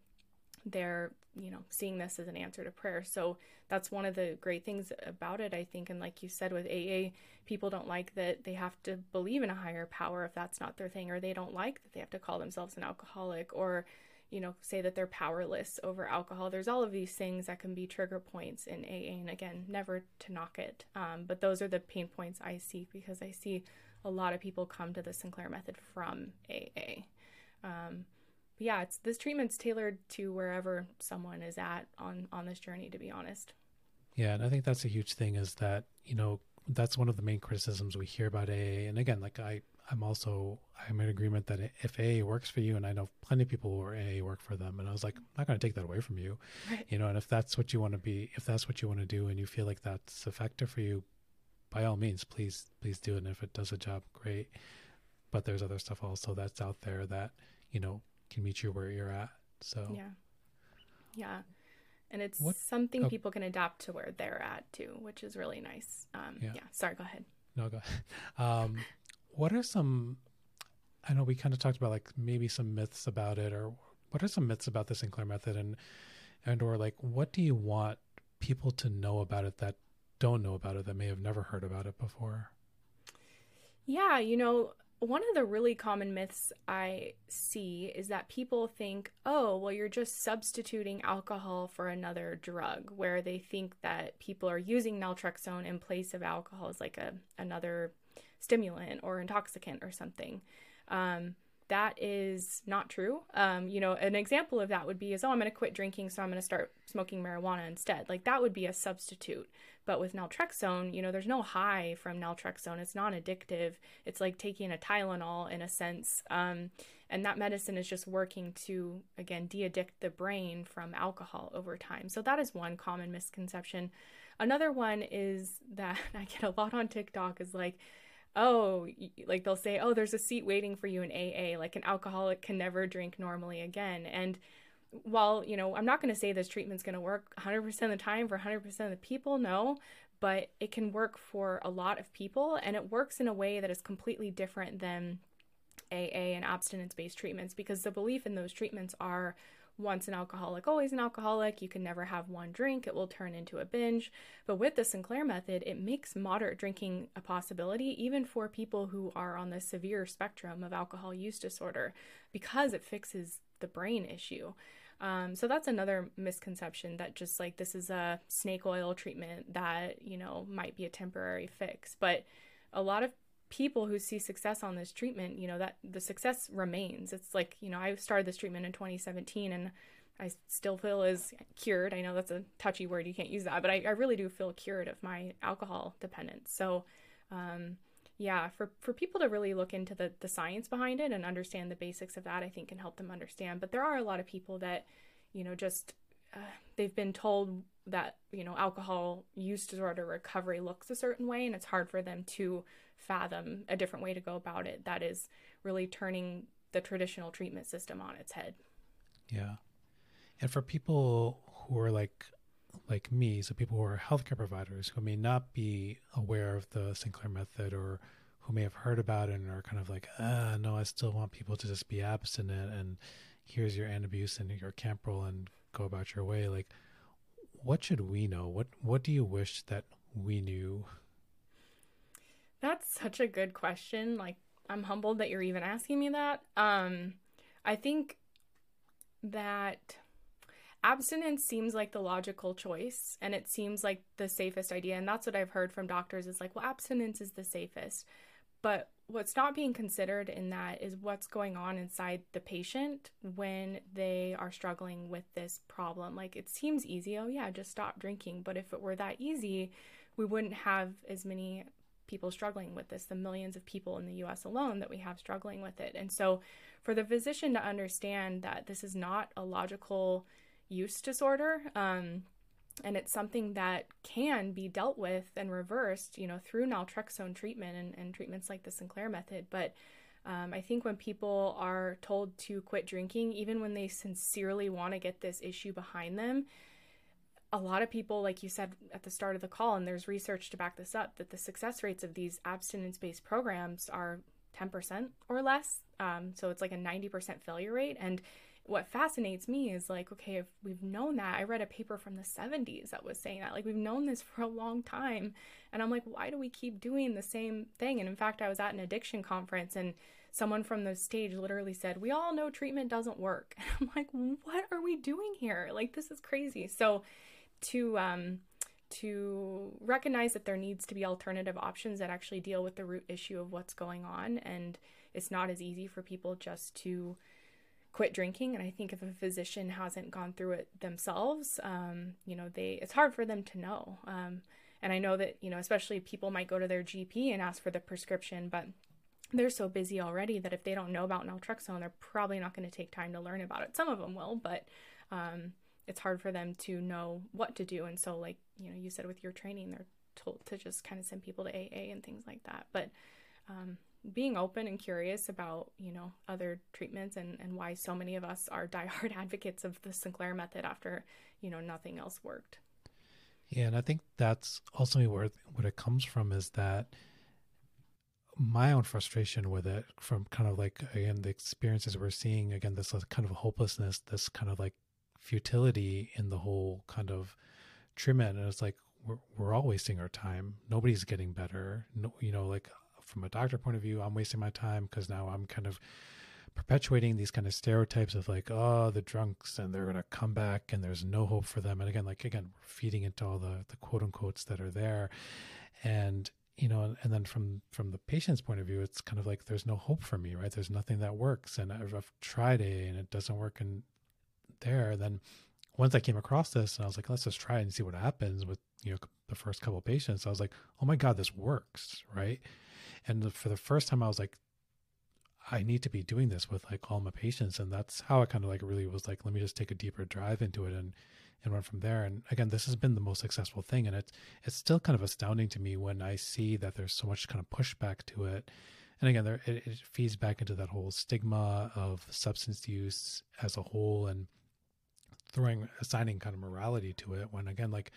they're you know seeing this as an answer to prayer. So that's one of the great things about it, I think. And like you said with AA, people don't like that they have to believe in a higher power if that's not their thing, or they don't like that they have to call themselves an alcoholic, or you know, say that they're powerless over alcohol. There's all of these things that can be trigger points in AA. And again, never to knock it. Um, but those are the pain points I see because I see a lot of people come to the Sinclair method from AA. Um, yeah, it's this treatment's tailored to wherever someone is at on on this journey. To be honest. Yeah, and I think that's a huge thing is that you know that's one of the main criticisms we hear about AA. And again, like I I'm also I'm in agreement that if AA works for you, and I know plenty of people who are AA work for them, and I was like, I'm not going to take that away from you, right. you know. And if that's what you want to be, if that's what you want to do, and you feel like that's effective for you, by all means, please please do it. And if it does a job, great. But there's other stuff also that's out there that you know can meet you where you're at. So yeah, yeah, and it's what? something oh. people can adapt to where they're at too, which is really nice. Um, yeah. yeah. Sorry, go ahead. No, go ahead. Um, what are some i know we kind of talked about like maybe some myths about it or what are some myths about the sinclair method and and or like what do you want people to know about it that don't know about it that may have never heard about it before yeah you know one of the really common myths I see is that people think, oh, well, you're just substituting alcohol for another drug, where they think that people are using naltrexone in place of alcohol as like a another stimulant or intoxicant or something. Um, that is not true. Um, you know, an example of that would be is, oh, I'm going to quit drinking, so I'm going to start smoking marijuana instead. Like that would be a substitute. But with naltrexone, you know, there's no high from naltrexone. It's non addictive. It's like taking a Tylenol in a sense. Um, and that medicine is just working to, again, de addict the brain from alcohol over time. So that is one common misconception. Another one is that I get a lot on TikTok is like, oh, like they'll say, oh, there's a seat waiting for you in AA. Like an alcoholic can never drink normally again. And while, you know, I'm not going to say this treatment's going to work 100% of the time for 100% of the people, no, but it can work for a lot of people. And it works in a way that is completely different than AA and abstinence based treatments because the belief in those treatments are once an alcoholic, always an alcoholic. You can never have one drink, it will turn into a binge. But with the Sinclair method, it makes moderate drinking a possibility, even for people who are on the severe spectrum of alcohol use disorder, because it fixes the brain issue. Um, so that's another misconception that just like this is a snake oil treatment that, you know, might be a temporary fix. But a lot of people who see success on this treatment, you know, that the success remains. It's like, you know, I started this treatment in 2017 and I still feel as cured. I know that's a touchy word, you can't use that, but I, I really do feel cured of my alcohol dependence. So, um, yeah, for, for people to really look into the, the science behind it and understand the basics of that, I think can help them understand. But there are a lot of people that, you know, just uh, they've been told that, you know, alcohol use disorder recovery looks a certain way, and it's hard for them to fathom a different way to go about it that is really turning the traditional treatment system on its head. Yeah. And for people who are like like me, so people who are healthcare providers who may not be aware of the Sinclair method or who may have heard about it and are kind of like, ah, no, I still want people to just be abstinent and here's your Antabuse and your Campral and go about your way. Like, what should we know? What what do you wish that we knew that's such a good question. Like I'm humbled that you're even asking me that. Um I think that abstinence seems like the logical choice and it seems like the safest idea and that's what I've heard from doctors is like well abstinence is the safest. But what's not being considered in that is what's going on inside the patient when they are struggling with this problem. Like it seems easy, oh yeah, just stop drinking, but if it were that easy, we wouldn't have as many people struggling with this, the millions of people in the US alone that we have struggling with it. And so, for the physician to understand that this is not a logical use disorder, um, and it's something that can be dealt with and reversed, you know, through naltrexone treatment and, and treatments like the Sinclair method. But um, I think when people are told to quit drinking, even when they sincerely want to get this issue behind them, a lot of people, like you said at the start of the call, and there's research to back this up, that the success rates of these abstinence based programs are 10% or less. Um, so it's like a 90% failure rate. And what fascinates me is like, okay, if we've known that, I read a paper from the 70s that was saying that, like, we've known this for a long time. And I'm like, why do we keep doing the same thing? And in fact, I was at an addiction conference and someone from the stage literally said, We all know treatment doesn't work. And I'm like, What are we doing here? Like, this is crazy. So, to, um, to recognize that there needs to be alternative options that actually deal with the root issue of what's going on. And it's not as easy for people just to quit drinking. And i think if a physician hasn't gone through it themselves um, you know they it's hard for them to know. Um, and i know that you know especially people might go to their gp and ask for the prescription but they're so busy already that if they don't know about naltrexone they're probably not going to take time to learn about it. Some of them will but um, it's hard for them to know what to do and so like you know you said with your training they're told to just kind of send people to aa and things like that but um, being open and curious about you know other treatments and and why so many of us are diehard advocates of the Sinclair method after you know nothing else worked. Yeah, and I think that's ultimately where what it comes from is that my own frustration with it from kind of like again the experiences we're seeing again this kind of hopelessness this kind of like futility in the whole kind of treatment and it's like we're, we're all wasting our time. Nobody's getting better. No, you know like from a doctor point of view, I'm wasting my time because now I'm kind of perpetuating these kind of stereotypes of like, oh, the drunks and they're gonna come back and there's no hope for them. And again, like again, we're feeding into all the the quote unquotes that are there, and you know, and then from from the patient's point of view, it's kind of like there's no hope for me, right? There's nothing that works, and I've, I've tried it and it doesn't work, and there. Then once I came across this, and I was like, let's just try it and see what happens with you know the first couple patients. I was like, oh my god, this works, right? And for the first time, I was like, I need to be doing this with like all my patients. And that's how I kind of like really was like, let me just take a deeper drive into it and, and run from there. And again, this has been the most successful thing. And it's, it's still kind of astounding to me when I see that there's so much kind of pushback to it. And again, there, it, it feeds back into that whole stigma of substance use as a whole and throwing, assigning kind of morality to it when again, like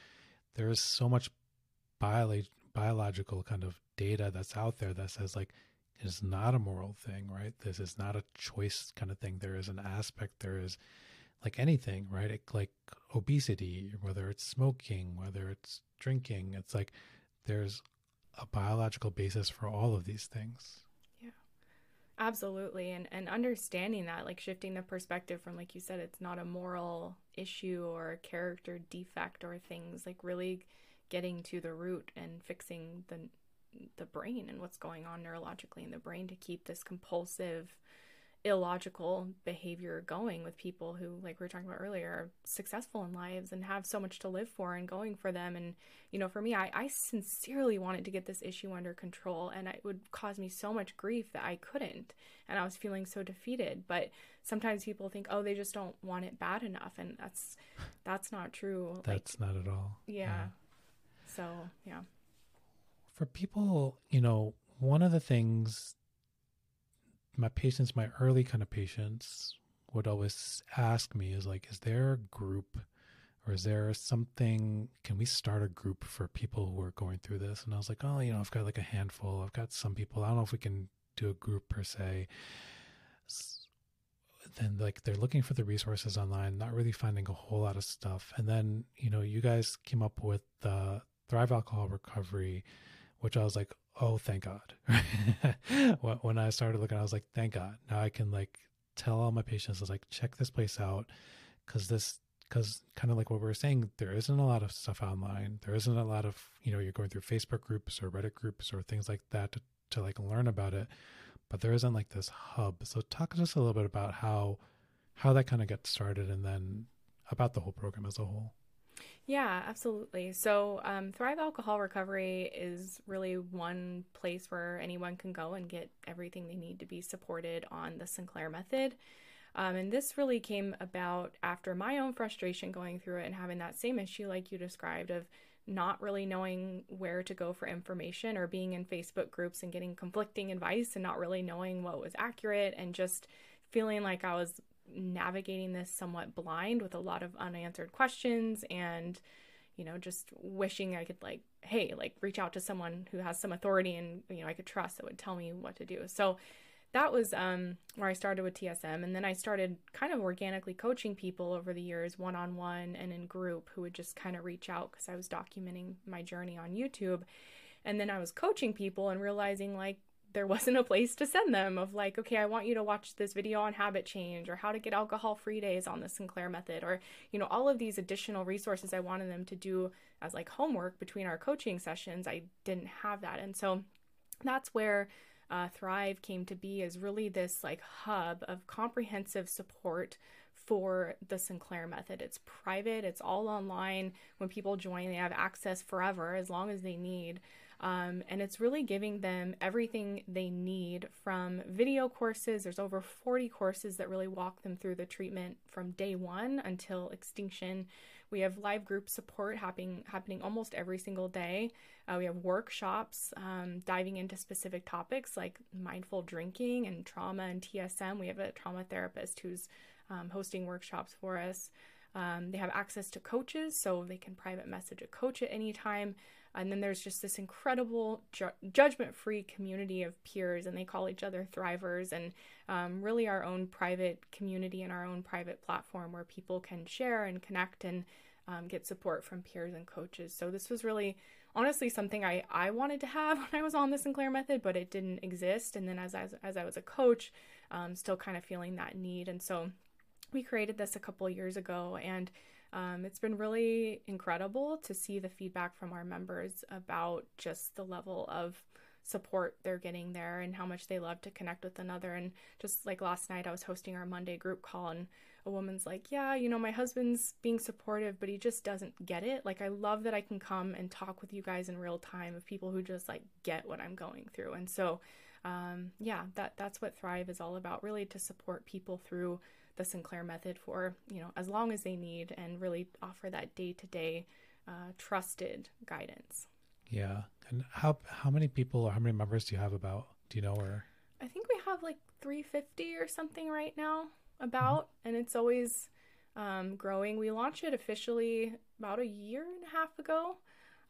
there is so much biology, biological kind of data that's out there that says like it's not a moral thing, right? This is not a choice kind of thing. There is an aspect, there is like anything, right? It, like obesity, whether it's smoking, whether it's drinking, it's like there's a biological basis for all of these things. Absolutely. And and understanding that, like shifting the perspective from like you said, it's not a moral issue or a character defect or things, like really getting to the root and fixing the the brain and what's going on neurologically in the brain to keep this compulsive illogical behavior going with people who like we were talking about earlier are successful in lives and have so much to live for and going for them. And you know for me I, I sincerely wanted to get this issue under control and it would cause me so much grief that i couldn't and i was feeling so defeated. But sometimes people think oh they just don't want it bad enough and that's that's not true. That's like, not at all. Yeah. yeah. So yeah. For people, you know, one of the things my patients, my early kind of patients, would always ask me is like, is there a group or is there something? Can we start a group for people who are going through this? And I was like, oh, you know, I've got like a handful. I've got some people. I don't know if we can do a group per se. Then like they're looking for the resources online, not really finding a whole lot of stuff. And then you know, you guys came up with the Thrive Alcohol Recovery which I was like, oh, thank God. when I started looking, I was like, thank God. Now I can like tell all my patients, I was like, check this place out. Cause this, cause kind of like what we were saying, there isn't a lot of stuff online. There isn't a lot of, you know, you're going through Facebook groups or Reddit groups or things like that to, to like learn about it. But there isn't like this hub. So talk to us a little bit about how, how that kind of got started and then about the whole program as a whole. Yeah, absolutely. So, um, Thrive Alcohol Recovery is really one place where anyone can go and get everything they need to be supported on the Sinclair method. Um, and this really came about after my own frustration going through it and having that same issue, like you described, of not really knowing where to go for information or being in Facebook groups and getting conflicting advice and not really knowing what was accurate and just feeling like I was navigating this somewhat blind with a lot of unanswered questions and you know, just wishing I could like, hey, like reach out to someone who has some authority and you know I could trust that would tell me what to do. So that was um, where I started with TSM, and then I started kind of organically coaching people over the years, one on one and in group, who would just kind of reach out because I was documenting my journey on YouTube, and then I was coaching people and realizing like there wasn't a place to send them of like okay i want you to watch this video on habit change or how to get alcohol free days on the sinclair method or you know all of these additional resources i wanted them to do as like homework between our coaching sessions i didn't have that and so that's where uh, thrive came to be as really this like hub of comprehensive support for the Sinclair method. It's private, it's all online. When people join, they have access forever as long as they need. Um, and it's really giving them everything they need from video courses. There's over 40 courses that really walk them through the treatment from day one until extinction. We have live group support happening happening almost every single day. Uh, we have workshops um, diving into specific topics like mindful drinking and trauma and TSM. We have a trauma therapist who's um, hosting workshops for us. Um, they have access to coaches, so they can private message a coach at any time. And then there's just this incredible ju- judgment free community of peers, and they call each other thrivers, and um, really our own private community and our own private platform where people can share and connect and um, get support from peers and coaches. So this was really honestly something I, I wanted to have when I was on the Sinclair method, but it didn't exist. And then as, as, as I was a coach, um, still kind of feeling that need. And so we created this a couple years ago and um, it's been really incredible to see the feedback from our members about just the level of support they're getting there and how much they love to connect with another. And just like last night, I was hosting our Monday group call, and a woman's like, Yeah, you know, my husband's being supportive, but he just doesn't get it. Like, I love that I can come and talk with you guys in real time of people who just like get what I'm going through. And so, um, yeah, that that's what Thrive is all about, really to support people through the Sinclair method for, you know, as long as they need and really offer that day to day trusted guidance. Yeah. And how how many people or how many members do you have about? Do you know or I think we have like 350 or something right now about mm-hmm. and it's always um, growing. We launched it officially about a year and a half ago.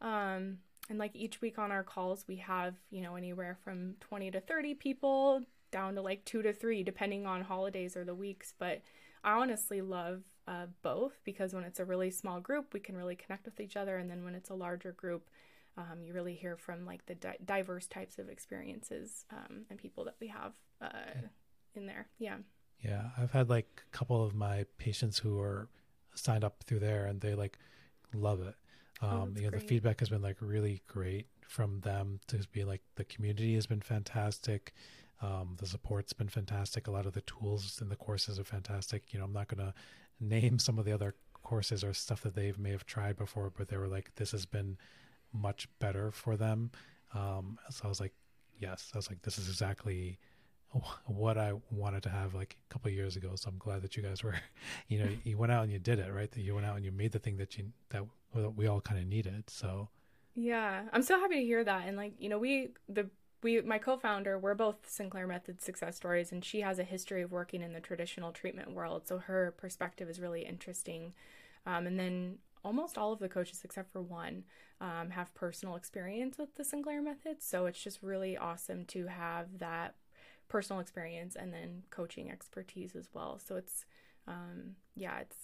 Um, and like each week on our calls, we have, you know, anywhere from 20 to 30 people down to like two to three, depending on holidays or the weeks. But I honestly love uh, both because when it's a really small group, we can really connect with each other. And then when it's a larger group, um, you really hear from like the di- diverse types of experiences um, and people that we have uh, in there. Yeah. Yeah. I've had like a couple of my patients who are signed up through there and they like love it. Oh, um, oh, you know, great. the feedback has been like really great from them to be like the community has been fantastic. Um, the support's been fantastic. A lot of the tools in the courses are fantastic. You know, I'm not going to name some of the other courses or stuff that they may have tried before, but they were like, this has been much better for them. Um, so I was like, yes, I was like, this is exactly what I wanted to have like a couple years ago. So I'm glad that you guys were, you know, you went out and you did it, right? That you went out and you made the thing that you, that we all kind of needed. So yeah, I'm so happy to hear that. And like, you know, we, the we my co-founder we're both sinclair method success stories and she has a history of working in the traditional treatment world so her perspective is really interesting. Um, and then almost all of the coaches except for one um, have personal experience with the sinclair method so it's just really awesome to have that personal experience and then coaching expertise as well. So it's um, yeah it's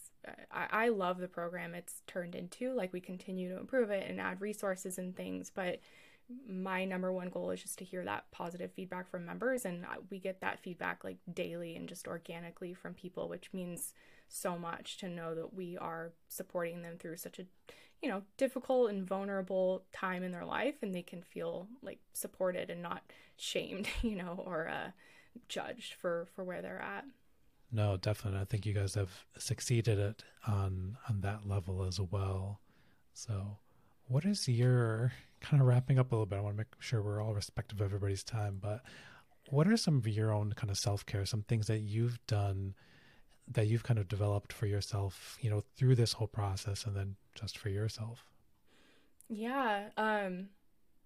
I, I love the program. It's turned into like we continue to improve it and add resources and things but my number one goal is just to hear that positive feedback from members and we get that feedback like daily and just organically from people which means so much to know that we are supporting them through such a you know difficult and vulnerable time in their life and they can feel like supported and not shamed you know or uh, judged for for where they're at. No definitely. I think you guys have succeeded it on on that level as well. So what is your kind of wrapping up a little bit? I want to make sure we're all respectful of everybody's time, but what are some of your own kind of self care, some things that you've done that you've kind of developed for yourself, you know, through this whole process and then just for yourself? Yeah. Um,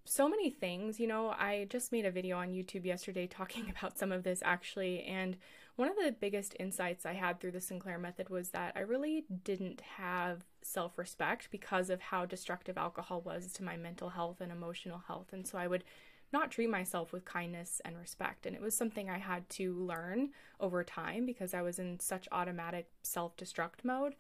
so many things. You know, I just made a video on YouTube yesterday talking about some of this actually. And one of the biggest insights I had through the Sinclair method was that I really didn't have self respect because of how destructive alcohol was to my mental health and emotional health. And so I would not treat myself with kindness and respect. And it was something I had to learn over time because I was in such automatic self destruct mode.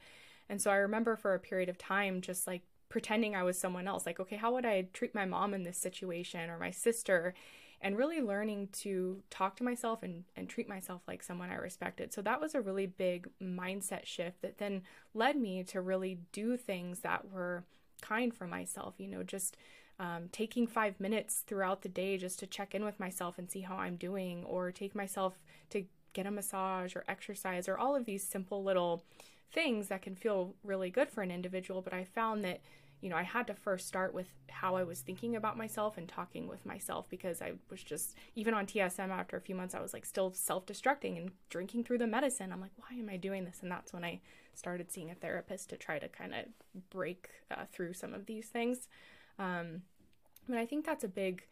And so I remember for a period of time just like pretending I was someone else. Like, okay, how would I treat my mom in this situation or my sister? And really learning to talk to myself and, and treat myself like someone I respected. So that was a really big mindset shift that then led me to really do things that were kind for myself, you know, just um, taking five minutes throughout the day just to check in with myself and see how I'm doing, or take myself to get a massage or exercise, or all of these simple little things that can feel really good for an individual. But I found that you know, I had to first start with how I was thinking about myself and talking with myself because I was just, even on TSM after a few months, I was like still self destructing and drinking through the medicine. I'm like, why am I doing this? And that's when I started seeing a therapist to try to kind of break uh, through some of these things. Um, but I think that's a big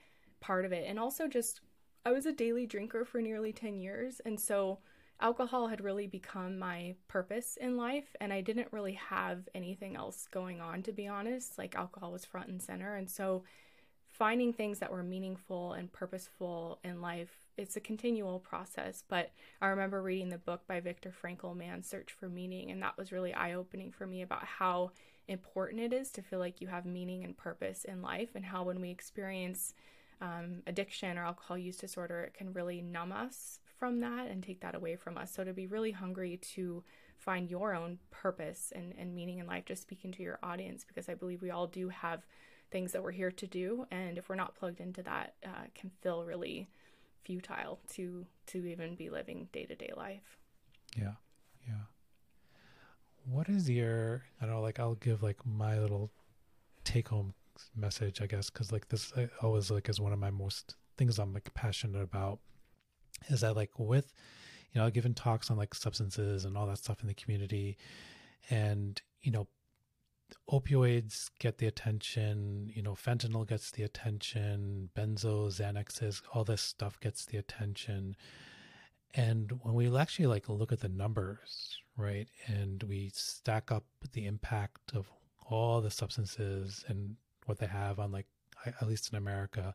part of it. And also, just I was a daily drinker for nearly 10 years. And so, alcohol had really become my purpose in life and I didn't really have anything else going on to be honest. Like alcohol was front and center. And so finding things that were meaningful and purposeful in life it's a continual process. But I remember reading the book by Viktor Frankl Man's Search for Meaning and that was really eye-opening for me about how important it is to feel like you have meaning and purpose in life and how when we experience um, addiction or alcohol use disorder, it can really numb us from that and take that away from us. So to be really hungry to find your own purpose and, and meaning in life, just speaking to your audience, because I believe we all do have things that we're here to do. And if we're not plugged into that, uh, can feel really futile to to even be living day to day life. Yeah, yeah. What is your? I don't know. Like, I'll give like my little take home message, I guess, because like this I always like is one of my most things I'm like passionate about is that like with you know given talks on like substances and all that stuff in the community and you know opioids get the attention you know fentanyl gets the attention benzos xanaxes all this stuff gets the attention. And when we actually like look at the numbers right and we stack up the impact of all the substances and what they have on like at least in america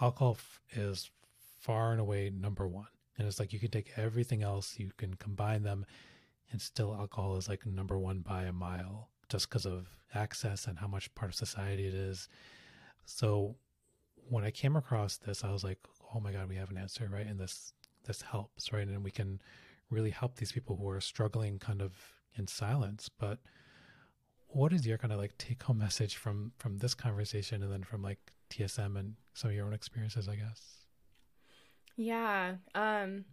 alcohol is far and away number one. And it's like you can take everything else, you can combine them, and still alcohol is like number one by a mile just because of access and how much part of society it is. So when I came across this, I was like, oh my God, we have an answer, right? And this this helps, right? And we can really help these people who are struggling kind of in silence. But what is your kind of like take home message from from this conversation and then from like TSM and some of your own experiences, I guess? Yeah. Um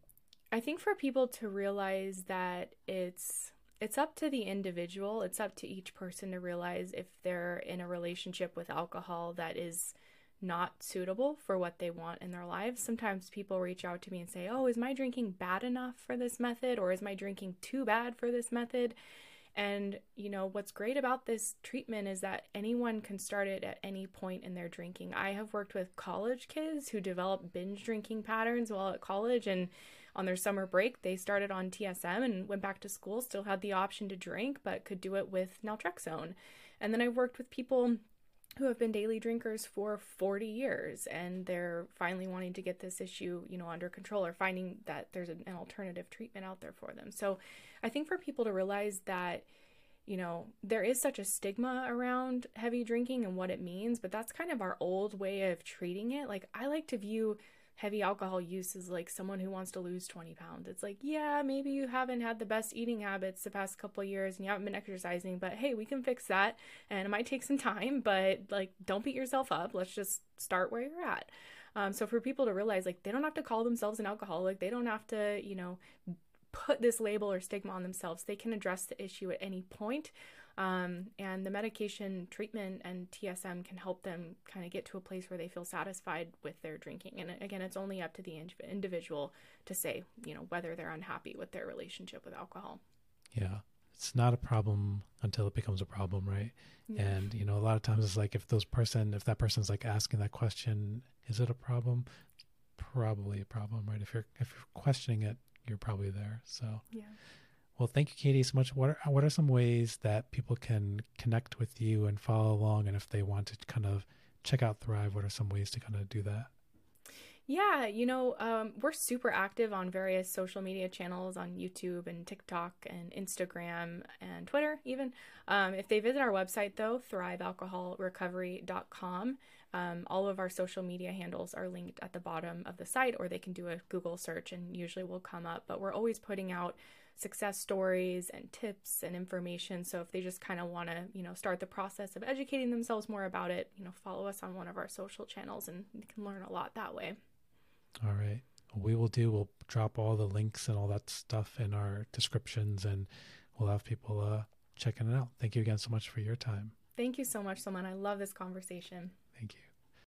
I think for people to realize that it's it's up to the individual, it's up to each person to realize if they're in a relationship with alcohol that is not suitable for what they want in their lives. Sometimes people reach out to me and say, "Oh, is my drinking bad enough for this method or is my drinking too bad for this method?" And, you know, what's great about this treatment is that anyone can start it at any point in their drinking. I have worked with college kids who develop binge drinking patterns while at college and on their summer break, they started on TSM and went back to school, still had the option to drink, but could do it with naltrexone. And then I worked with people who have been daily drinkers for 40 years and they're finally wanting to get this issue you know under control or finding that there's an alternative treatment out there for them so i think for people to realize that you know there is such a stigma around heavy drinking and what it means but that's kind of our old way of treating it like i like to view heavy alcohol use as like someone who wants to lose 20 pounds. It's like, yeah, maybe you haven't had the best eating habits the past couple years and you haven't been exercising, but hey, we can fix that. And it might take some time, but like, don't beat yourself up. Let's just start where you're at. Um, so for people to realize, like, they don't have to call themselves an alcoholic, they don't have to, you know, put this label or stigma on themselves. They can address the issue at any point. Um, and the medication treatment and TSM can help them kind of get to a place where they feel satisfied with their drinking. And again, it's only up to the individual to say, you know, whether they're unhappy with their relationship with alcohol. Yeah. it's not a problem until it becomes a problem, right? Yeah. And you know, a lot of times it's like if those person, if that person's like asking that question, is it a problem? Probably a problem, right? If you're if you're questioning it, you're probably there. So yeah. Well, thank you, Katie, so much. What are, what are some ways that people can connect with you and follow along? And if they want to kind of check out Thrive, what are some ways to kind of do that? Yeah, you know, um, we're super active on various social media channels on YouTube and TikTok and Instagram and Twitter, even. Um, if they visit our website, though, thrivealcoholrecovery.com, um, all of our social media handles are linked at the bottom of the site, or they can do a Google search and usually will come up. But we're always putting out success stories and tips and information. So if they just kind of want to, you know, start the process of educating themselves more about it, you know, follow us on one of our social channels and you can learn a lot that way. All right. we will do, we'll drop all the links and all that stuff in our descriptions and we'll have people uh, checking it out. Thank you again so much for your time. Thank you so much, Sulman. I love this conversation. Thank you.